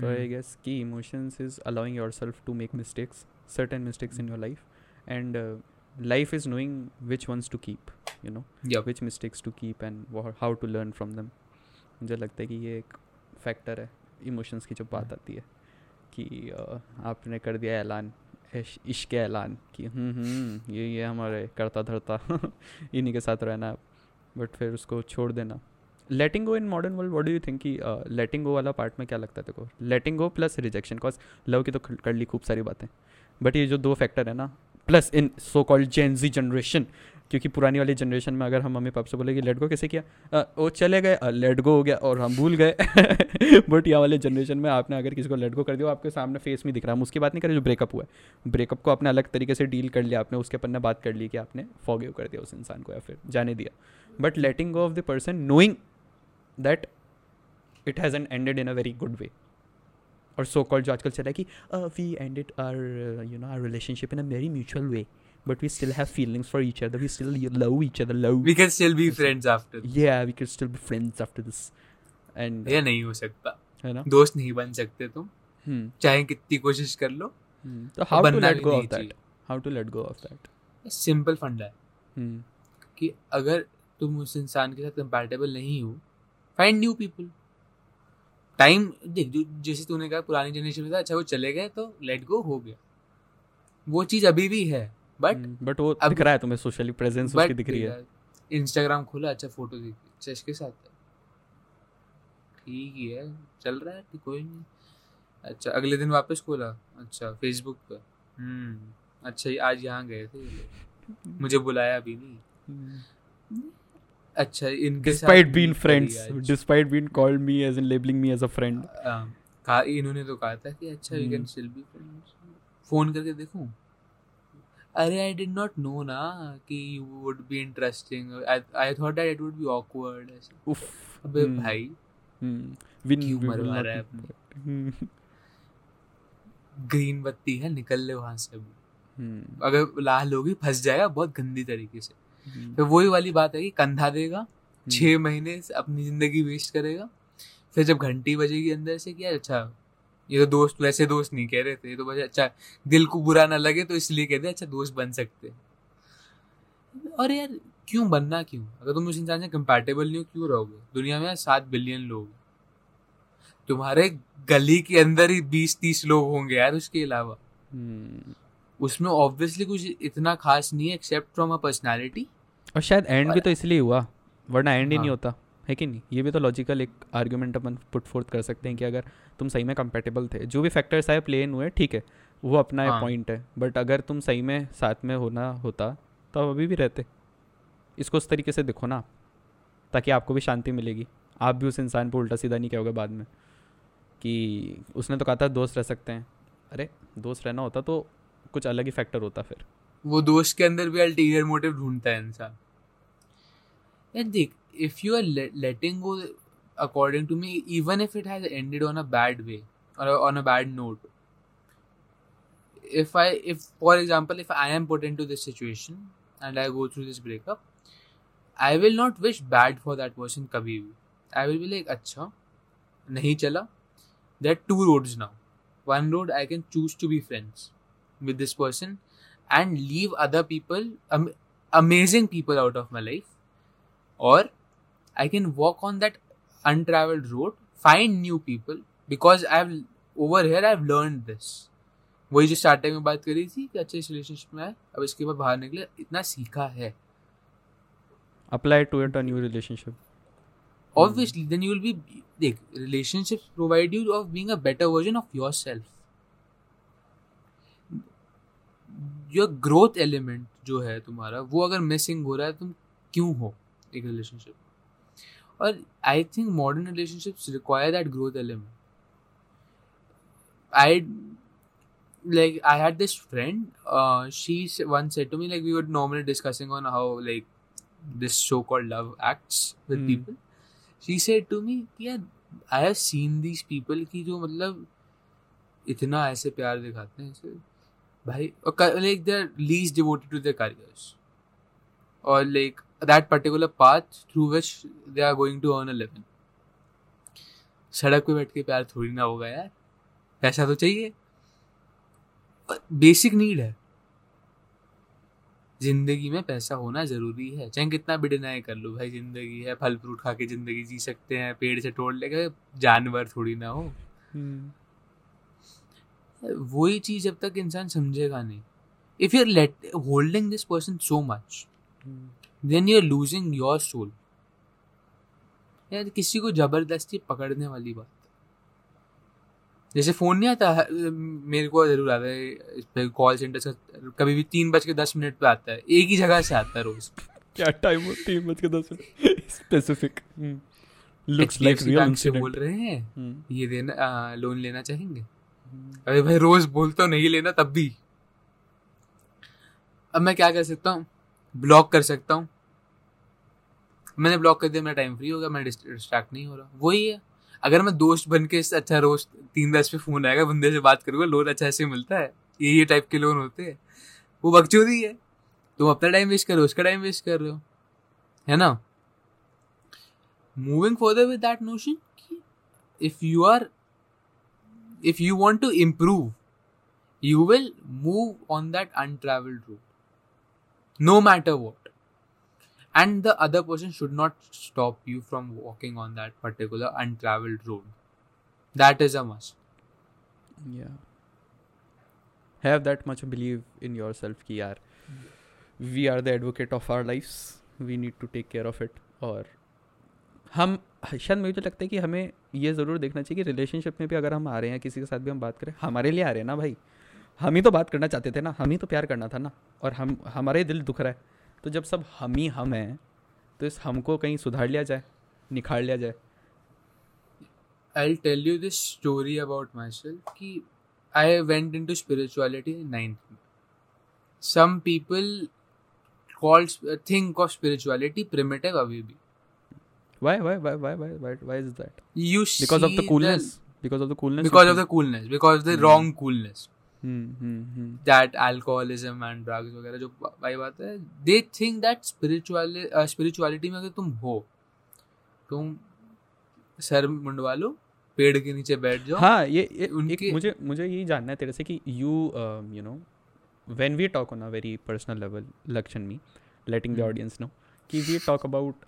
तो आई गेस कि emotions is allowing yourself to make mistakes certain mistakes in your life and life is is knowing which ones to keep you know? Yup. which mistakes to keep and wha- how to learn मुझे लगता है कि ये एक factor है emotions की जो बात आती है कि uh, आपने कर दिया ऐलान इश्क ऐलान कि हम्म हम्म ये ये हमारे करता धरता इन्हीं के साथ रहना है बट फिर उसको छोड़ देना। Letting go in modern world what do you think कि लेटिंग गो वाला पार्ट में क्या लगता है देखो letting go plus rejection cause love की तो कर ली खूब सारी बातें। बट ये जो दो फैक्टर है ना plus in so called Gen Z generation क्योंकि पुरानी वाली जनरेशन में अगर हम मम्मी पापा से बोले कि लेट गो कैसे किया? वो चले गए। लेट गो हो गया और हम भूल गए। बट यहाँ वाले जनरेशन में आपने अगर किसी को लेट गो कर दिया आपके सामने फेस में दिख रहा है। हम उसकी बात नहीं करें जो ब्रेकअप हुआ है। ब्रेकअप को आपने अलग तरीके से डील कर लिया आपने, उसके अपन ने बात कर ली कि आपने फॉगिव कर दिया उस इंसान को या फिर जाने दिया। But letting go of the person knowing that it has an ended in a very good way और सो कॉल्ड जो आजकल चला है कि we ended our you know our relationship in a very mutual way but we still have feelings for each other we still love each other love we can still be friends after yeah we could still be friends after this. And ये नहीं हो सकता। है ना? दोस्त नहीं बन सकते तुम। hmm. चाहे कितनी कोशिश कर लो Hmm. तो how to let go of that? how to let go of that? Simple फंडा है। hmm. कि अगर तुम उस इंसान के साथ कंपैटिबल नहीं हो फाइंड न्यू पीपल टाइम देख जो जैसे तूने कहा पुरानी जनरेशन में था अच्छा वो चले गए तो लेट गो हो गया। वो चीज़ अभी भी है। But Hmm. but वो दिख रहा है तुम्हें सोशली प्रेजेंस उसकी दिख रही है। इंस्टाग्राम खोला अच्छा फ़ोटो देखी अच्छा इसके साथ। ठीक ही है। चल रहा है कोई नहीं। अच्छा अगले दिन वापस खोला? अच्छा फेसबुक पे। हम्म अच्छा आज यहाँ गए थे मुझे बुलाया भी नहीं। Hmm. अच्छा इनके friends आज। despite being called me as in labeling me as a friend आ, कहा इन्होंने तो कहा था कि अच्छा can. Still be friends phone करके देखूँ? अरे आई डिड नॉट नो ना कि you would be interesting I thought that it would be awkward ऐसे Oof. अबे Hmm. भाई Hmm. We, क्यों मरवा रहा है be- Hmm. ग्रीन बत्ती है निकल ले वहाँ से Hmm. अगर लाल होगी फंस जाएगा बहुत गंदी तरीके से Hmm. तो वही वाली बात है कि कंधा देगा Hmm. छह महीने अपनी ज़िंदगी वेस्ट करेगा फिर जब घंटी बजेगी अंदर से क्या अच्छा ये तो दोस्त वैसे दोस्त नहीं कह रहे थे ये तो बस अच्छा दिल को बुरा ना लगे तो इसलिए कहते अच्छा दोस्त बन सकते हैं। और यार क्यों बनना क्यों अगर तुम उस इंसान से कंपैटिबल नहीं हो क्यों रहोगे दुनिया में सात बिलियन लोग तुम्हारे गली के अंदर ही बीस तीस लोग होंगे यार उसके अलावा Hmm. उसमें ऑब्वियसली कुछ इतना खास नहीं है एक्सेप्ट फ्रॉम अ पर्सनालिटी और शायद एंड भी तो इसलिए हुआ वरना एंड ही नहीं हाँ। होता है कि नहीं? ये भी तो लॉजिकल एक आर्ग्यूमेंट अपन पुट फोर्थ कर सकते हैं कि अगर तुम सही में कंपेटेबल थे जो भी फैक्टर्स आए प्ले इन हुए ठीक है वो अपना एक हाँ। पॉइंट है। बट अगर तुम सही में साथ में होना होता तो आप अभी भी रहते। इसको उस तरीके से देखो ना आप, ताकि आपको भी शांति मिलेगी। आप भी उस इंसान पर उल्टा सीधा नहीं कहोगे बाद में कि उसने तो कहा था दोस्त रह सकते हैं। अरे दोस्त रहना होता तो कुछ अलग ही फैक्टर होता फिर। वो दोस्त के अंदर भी अल्टीरियर मोटिव ढूंढता है इंसान। यार देख if you are letting go according to me even if it has ended on a bad way और on a bad note if i if for example if i am put into this situation and i go through this breakup i will not wish bad for that person kabhi bhi i will be like acha nahi chala there are two roads now one road i can choose to be friends with this person and leave other people am- amazing people out of my life or I can walk on that untravelled road find new people because I over here I have learn this वही जो starting में बात करी थी कि अच्छे relationship में आए अब इसके बाद बाहर निकले इतना सीखा है। Apply to it new relationship obviously then you will be देख relationship provide you of being a better version of your your growth element जो है तुम्हारा वो अगर मिसिंग हो रहा है तुम क्यों हो एक रिलेशनशिप में? और I think modern relationships require that growth element I like I had this friend. Uh, she s- once said to me like we were normally discussing on how like this so-called love acts with Hmm. people. She said to me, "Yeah, I have seen these people की जो मतलब इतना ऐसे प्यार दिखाते हैं ऐसे भाई और like they're least devoted to their careers or like that particular path through which they are going to earn a living. सड़क पे बैठ के प्यार थोड़ी ना होगा यार। पैसा तो चाहिए। बेसिक नीड है। ज़िंदगी में पैसा होना ज़रूरी है। चाहे कितना भी डिनाई कर लो भाई ज़िंदगी है फल फ्रूट खा के ज़िंदगी जी सकते हैं पेड़ से तोड़ लेके जानवर थोड़ी ना हो। वही चीज़ जब तक इंसान समझेगा नहीं। If you let holding this person so much then you are losing your soul यार किसी को ज़बरदस्ती पकड़ने वाली बात। जैसे फ़ोन नहीं आता मेरे को ज़रूर आता है इस पे कॉल सेंटर से कभी भी तीन बज के दस मिनट पे आता है एक ही जगह से आता है रोज। क्या टाइम हो? तीन बज के दस minute. Specific looks like real से बोल रहे हैं ये देना लोन लेना चाहेंगे? अरे भाई रोज बोलता हूँ नहीं लेना तब भी। अब मैं क्या कर सकता हूँ? ब्लॉक कर सकता हूँ। मैंने ब्लॉक कर दिया मेरा टाइम फ्री होगा मैं डिस्ट्रैक्ट नहीं हो रहा। वही है। अगर मैं दोस्त बन के अच्छा रोज तीन दस पे फ़ोन आएगा बंदे से बात करूँगा लोन अच्छा ऐसे मिलता है। ये ये टाइप के लोन होते हैं। वो बकचोदी है। तुम अपना टाइम वेस्ट कर रहे हो उसका टाइम वेस्ट कर रहे हो। है ना? Moving further with that notion if you are if you want to improve, you will move on that untraveled route, no matter what. And the other person should not stop you from walking on that particular untraveled road. That is a must. yeah have that much believe in yourself कि यार we are the advocate of our lives we need to take care of it और हम शायद मुझे तो लगता है कि हमें ये ज़रूर देखना चाहिए कि रिलेशनशिप में भी अगर हम आ रहे हैं किसी के साथ भी हम बात करें हमारे लिए आ रहे हैं ना भाई हम ही तो बात करना चाहते थे ना हम ही तो प्यार करना था ना और हम हमारे दिल दुख रहा है तो जब सब हम ही हम हैं तो इस हमको कहीं सुधार लिया जाए निखार लिया जाए I tell you this story about myself कि I went into spirituality in ninth some people call think of spirituality primitive अभी भी Why, why, why, why, why, why, why is that? You because see of the coolness. The, because of the coolness. Because of the coolness. Because the mm. wrong hmm. coolness. Hmm, hmm, hmm. that alcoholism and drugs वगैरह जो भाई बात है they think that spiritual uh, spirituality में अगर तुम हो तुम सर मुंडवा लो पेड़ के नीचे बैठ जाओ हाँ ये, ये एक उनके- मुझे मुझे यही जानना है तेरे से कि you you know when we talk on a very personal level लक्षण me letting the. Audience know कि we talk about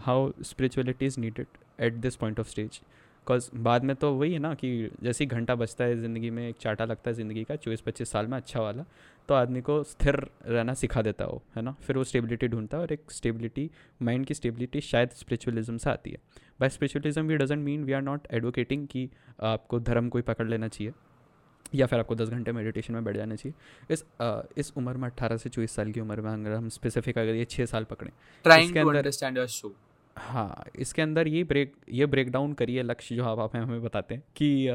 how spirituality is needed at this point of stage because बाद में तो वही है ना कि जैसे ही घंटा बचता है ज़िंदगी में एक चाटा लगता है ज़िंदगी का चौबीस पच्चीस साल में अच्छा वाला तो आदमी को स्थिर रहना सिखा देता है है ना? फिर वो स्टेबिलिटी ढूंढता है और एक स्टेबिलिटी माइंड की स्टेबिलिटी शायद स्पिरिचुअलिज्म से आती है। By spiritualism we doesn't mean we are not advocating कि आपको धर्म कोई पकड़ लेना चाहिए या फिर आपको दस घंटे मेडिटेशन में बैठ जाना चाहिए। इस आ, इस उम्र में अट्ठारह से चौबीस साल की उम्र में अगर हम स्पेसिफिक अगर ये छः साल पकड़ें trying to understand your soul हाँ इसके अंदर ये ब्रेक ये ब्रेक डाउन करिए लक्ष्य जो आप आप हमें बताते हैं कि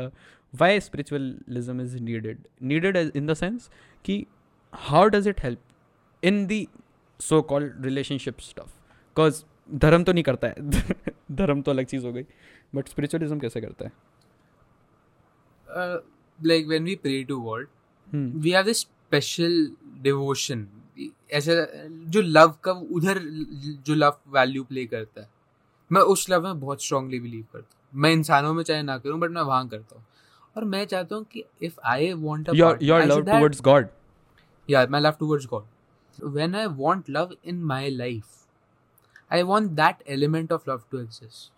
why spiritualism is needed needed in the sense कि how does it help in the so called relationship stuff because धर्म तो नहीं करता है। धर्म तो अलग चीज़ हो गई। बट स्पिरिचुअलिज्म कैसे करता है? Like when we pray to hmm, we have this special devotion ऐसे जो लव का उधर जो लव वैल्यू प्ले करता है। मैं उस लव में बहुत स्ट्रांगली बिलीव करता हूँ। मैं इंसानों में चाहे ना करूँ बट मैं वहाँ करता हूँ। और मैं चाहता हूँ कि इफ़ आई वॉन्ट गॉड या my love towards God when I want love in my life I want that element of love to exist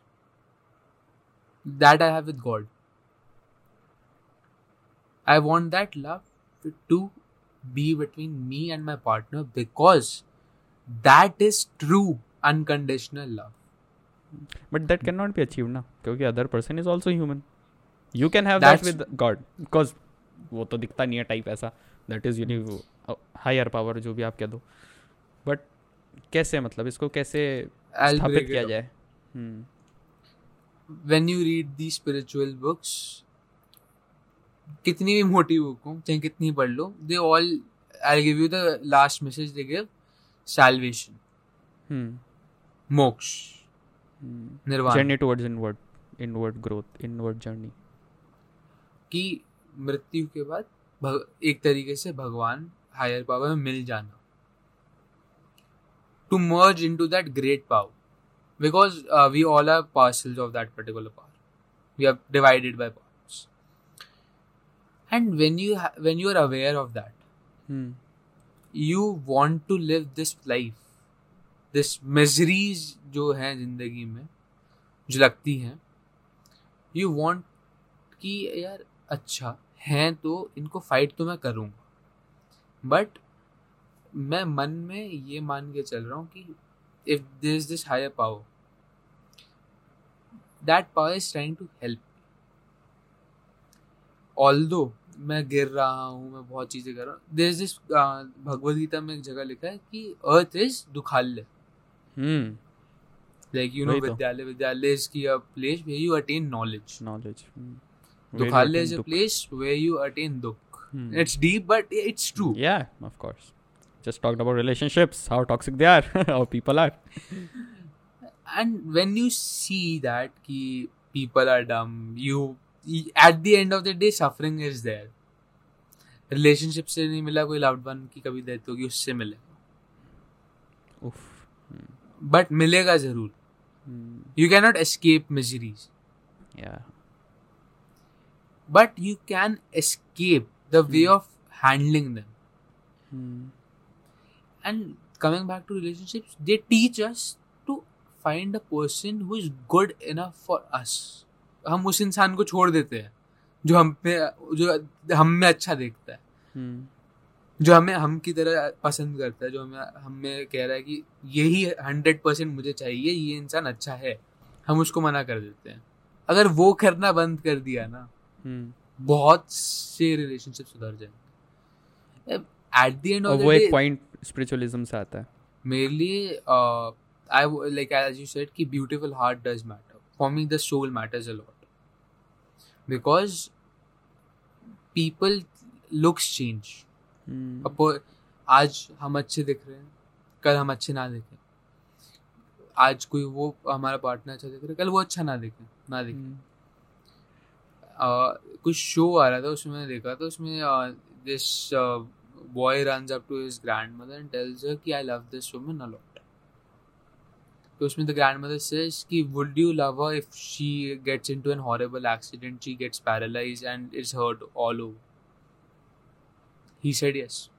that I have with God I want that love to be between me and my partner because that is true unconditional love but that cannot be achieved ना क्योंकि other person is also human you can have That's, that with God because वो तो दिखता नहीं है type ऐसा that is uni higher power जो भी आप कह दो बट कैसे मतलब इसको कैसे स्थापित किया. जाए हम्म when you read these spiritual books कितनी भी मोटी बुक हो चाहे कितनी पढ़ लो they all I give you the last message they give hmm moksha nirvana journey towards inward inward growth inward journey की मृत्यु के बाद भग, एक तरीके से भगवान हायर पावर में मिल जाना। To merge into that great power because we all are parcels of that particular power we are divided by powers and when you ha- when you are aware of that hmm you want to live this life. This miseries जो हैं ज़िंदगी में जो लगती हैं you want कि यार अच्छा हैं तो इनको फाइट तो मैं करूँगा। बट मैं मन में ये मान के चल रहा हूँ कि if this this higher power that power is trying to help although मैं गिर रहा हूँ मैं बहुत चीज़ें कर रहा हूँ। देर दिस भगवद गीता में एक जगह लिखा है कि earth is दुखाल्य। Like you know. विद्यालय विद्यालय इज़ की a place where you attain knowledge knowledge दुखाल्य is a place where you attain दुख। It's deep but it's true Yeah, of course. Just talked about relationships, how toxic they are, how people are. and when you see that ki people are dumb you at the end of the day suffering is there relationship से नहीं मिला कोई loved one की कभी देती होगी उससे मिले। बट मिलेगा ज़रूर। You can not escape miseries but you can escape the way of handling them and coming back to relationship they teach us to find a person who is good enough for us हम उस इंसान को छोड़ देते हैं जो हम पे जो हम में अच्छा देखता है। Hmm. जो हमें हम की तरह पसंद करता है जो हमें हमें कह रहा है कि यही हंड्रेड परसेंट मुझे चाहिए ये इंसान अच्छा है। हम उसको मना कर देते हैं। अगर वो करना बंद कर दिया ना Hmm. बहुत से रिलेशनशिप सुधर जाएँगे। एट द एंड ऑफ़ वो एक पॉइंट स्पिरिचुअलिज्म से आता है। मेरे लिए I like as you said कि beautiful heart does matter for me the soul matters a lot because people looks change Hmm. अब आज हम अच्छे दिख रहे हैं कल हम अच्छे ना दिखें आज कोई वो हमारा पार्टनर अच्छा दिख रहा है कल वो अच्छा ना दिखे ना दिखे Hmm. uh, कुछ शो आ रहा था उसमें मैंने देखा था उसमें this boy runs up to his grandmother and tells her कि I love this woman a lot तो उसमें द ग्रैंड मदर सेज कि would you love her if she gets into an horrible accident she gets paralysed and it's hurt all over he said yes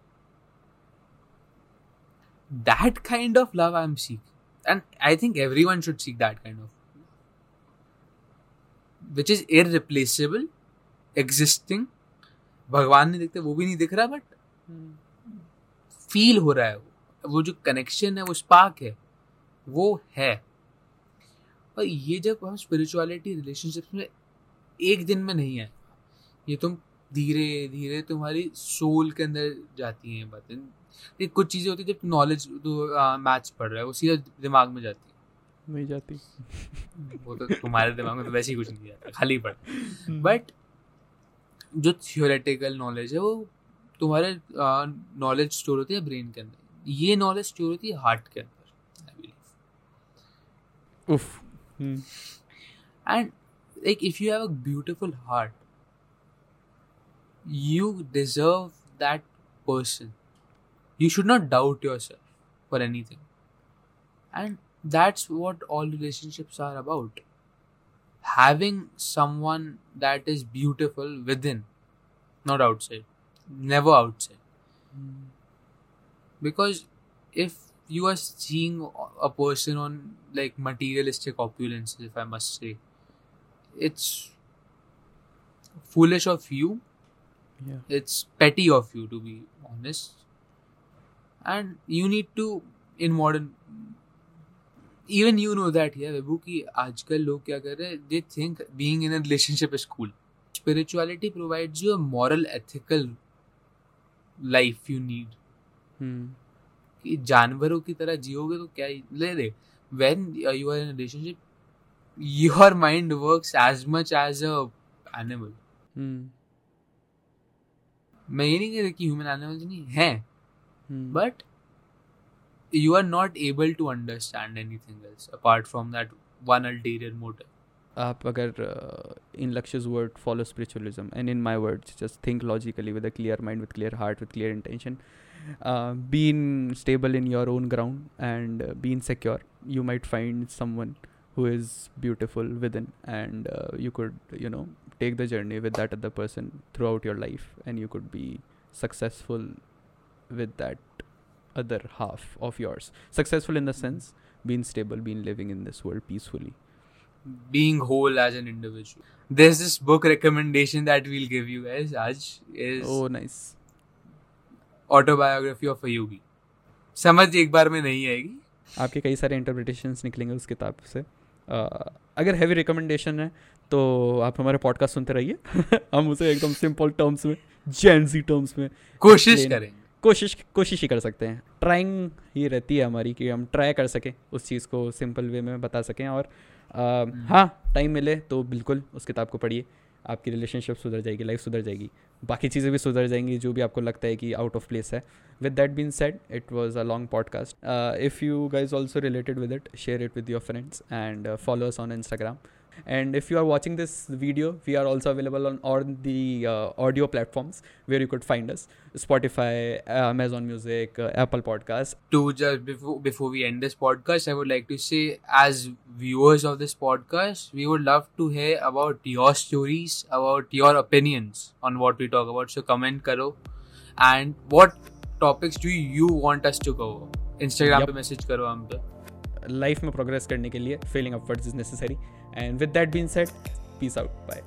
that kind of love I'm seeking. And I think everyone should seek that kind of. Which is irreplaceable existing भगवान नहीं दिखते वो भी नहीं दिख रहा but feel हो रहा है वो। वो जो कनेक्शन है वो स्पार्क है। वो है। और ये जब हम स्पिरिचुअलिटी रिलेशनशिप्स में एक दिन में नहीं है ये तुम धीरे धीरे तुम्हारी सोल के अंदर जाती हैं बातें। ये कुछ चीज़ें होती है जब नॉलेज तो मैथ्स पढ़ रहा है वो सीधा दिमाग में जाती है। नहीं जाती। वो तो तुम्हारे दिमाग में तो वैसे ही कुछ नहीं जाता खाली पढ़ बट जो थियोरेटिकल नॉलेज है वो तुम्हारे नॉलेज स्टोर होती है ब्रेन के अंदर। ये नॉलेज स्टोर होती है हार्ट के अंदर। Oof. Hmm. And like if you have a beautiful heart, you deserve that person. You should not doubt yourself for anything. And that's what all relationships are about. Having someone that is beautiful within, not outside. Never outside. Hmm. Because if you are seeing a person on like materialistic opulences if i must say it's foolish of you yeah it's petty of you to be honest and you need to in modern even you know that yeah Vibhu कि आजकल लोग क्या कर रहे हैं they think being in a relationship is cool spirituality provides you a moral ethical life you need hmm. कि कि जानवरों की तरह जियोगे तो क्या ले दे। When you are in relationship your mind work as much as animal मैं ये नहीं कह रहा कि ह्यूमन एनिमल्स नहीं है but you are not able to understand anything apart from that one ulterior motor आप अगर in Lakshya's word follow spiritualism and in my word just think logically with a clear mind with clear heart with clear intention uh, being stable in your own ground and uh, being secure you might find someone who is beautiful within and uh, you could you know take the journey with that other person throughout your life and you could be successful with that other half of yours. Successful in the sense being stable being living in this world peacefully. Being whole as an individual. There's this book recommendation that we'll give you guys Aj is oh nice of a yogi. समझ एक बार में नहीं आएगी। आपके कई सारे interpretations निकलेंगे उस किताब से। अ, अगर हैवी रिकमेंडेशन है तो आप हमारे पॉडकास्ट सुनते रहिए। हम उसे एकदम सिंपल टर्म्स में जेंजी टर्म्स में कोशिश. करेंगे। कोशिश कोशिश ही कर सकते हैं। ट्राइंग ही रहती है हमारी कि हम ट्राई कर सकें उस चीज़ को सिंपल वे में बता सकें और अ, हाँ टाइम मिले तो बिल्कुल उस किताब को पढ़िए। आपकी रिलेशनशिप सुधर जाएगी लाइफ सुधर जाएगी। बाकी चीज़ें भी सुधर जाएँगी, जो भी आपको लगता है कि आउट ऑफ़ प्लेस है। With that been said it was a long podcast if you guys also related with it share it with your friends and followers on Instagram and if you are watching this video we are also available on all the uh, audio platforms where you could find us spotify amazon music uh, apple podcasts to just before before we end this podcast i would like to say as viewers of this podcast we would love to hear about your stories about your opinions on what we talk about so comment karo and what topics do you want us to cover instagram Yep. पे message करो हम पे life में progress करने के लिए Fehling upwards is necessary And with that being said, peace out. Bye.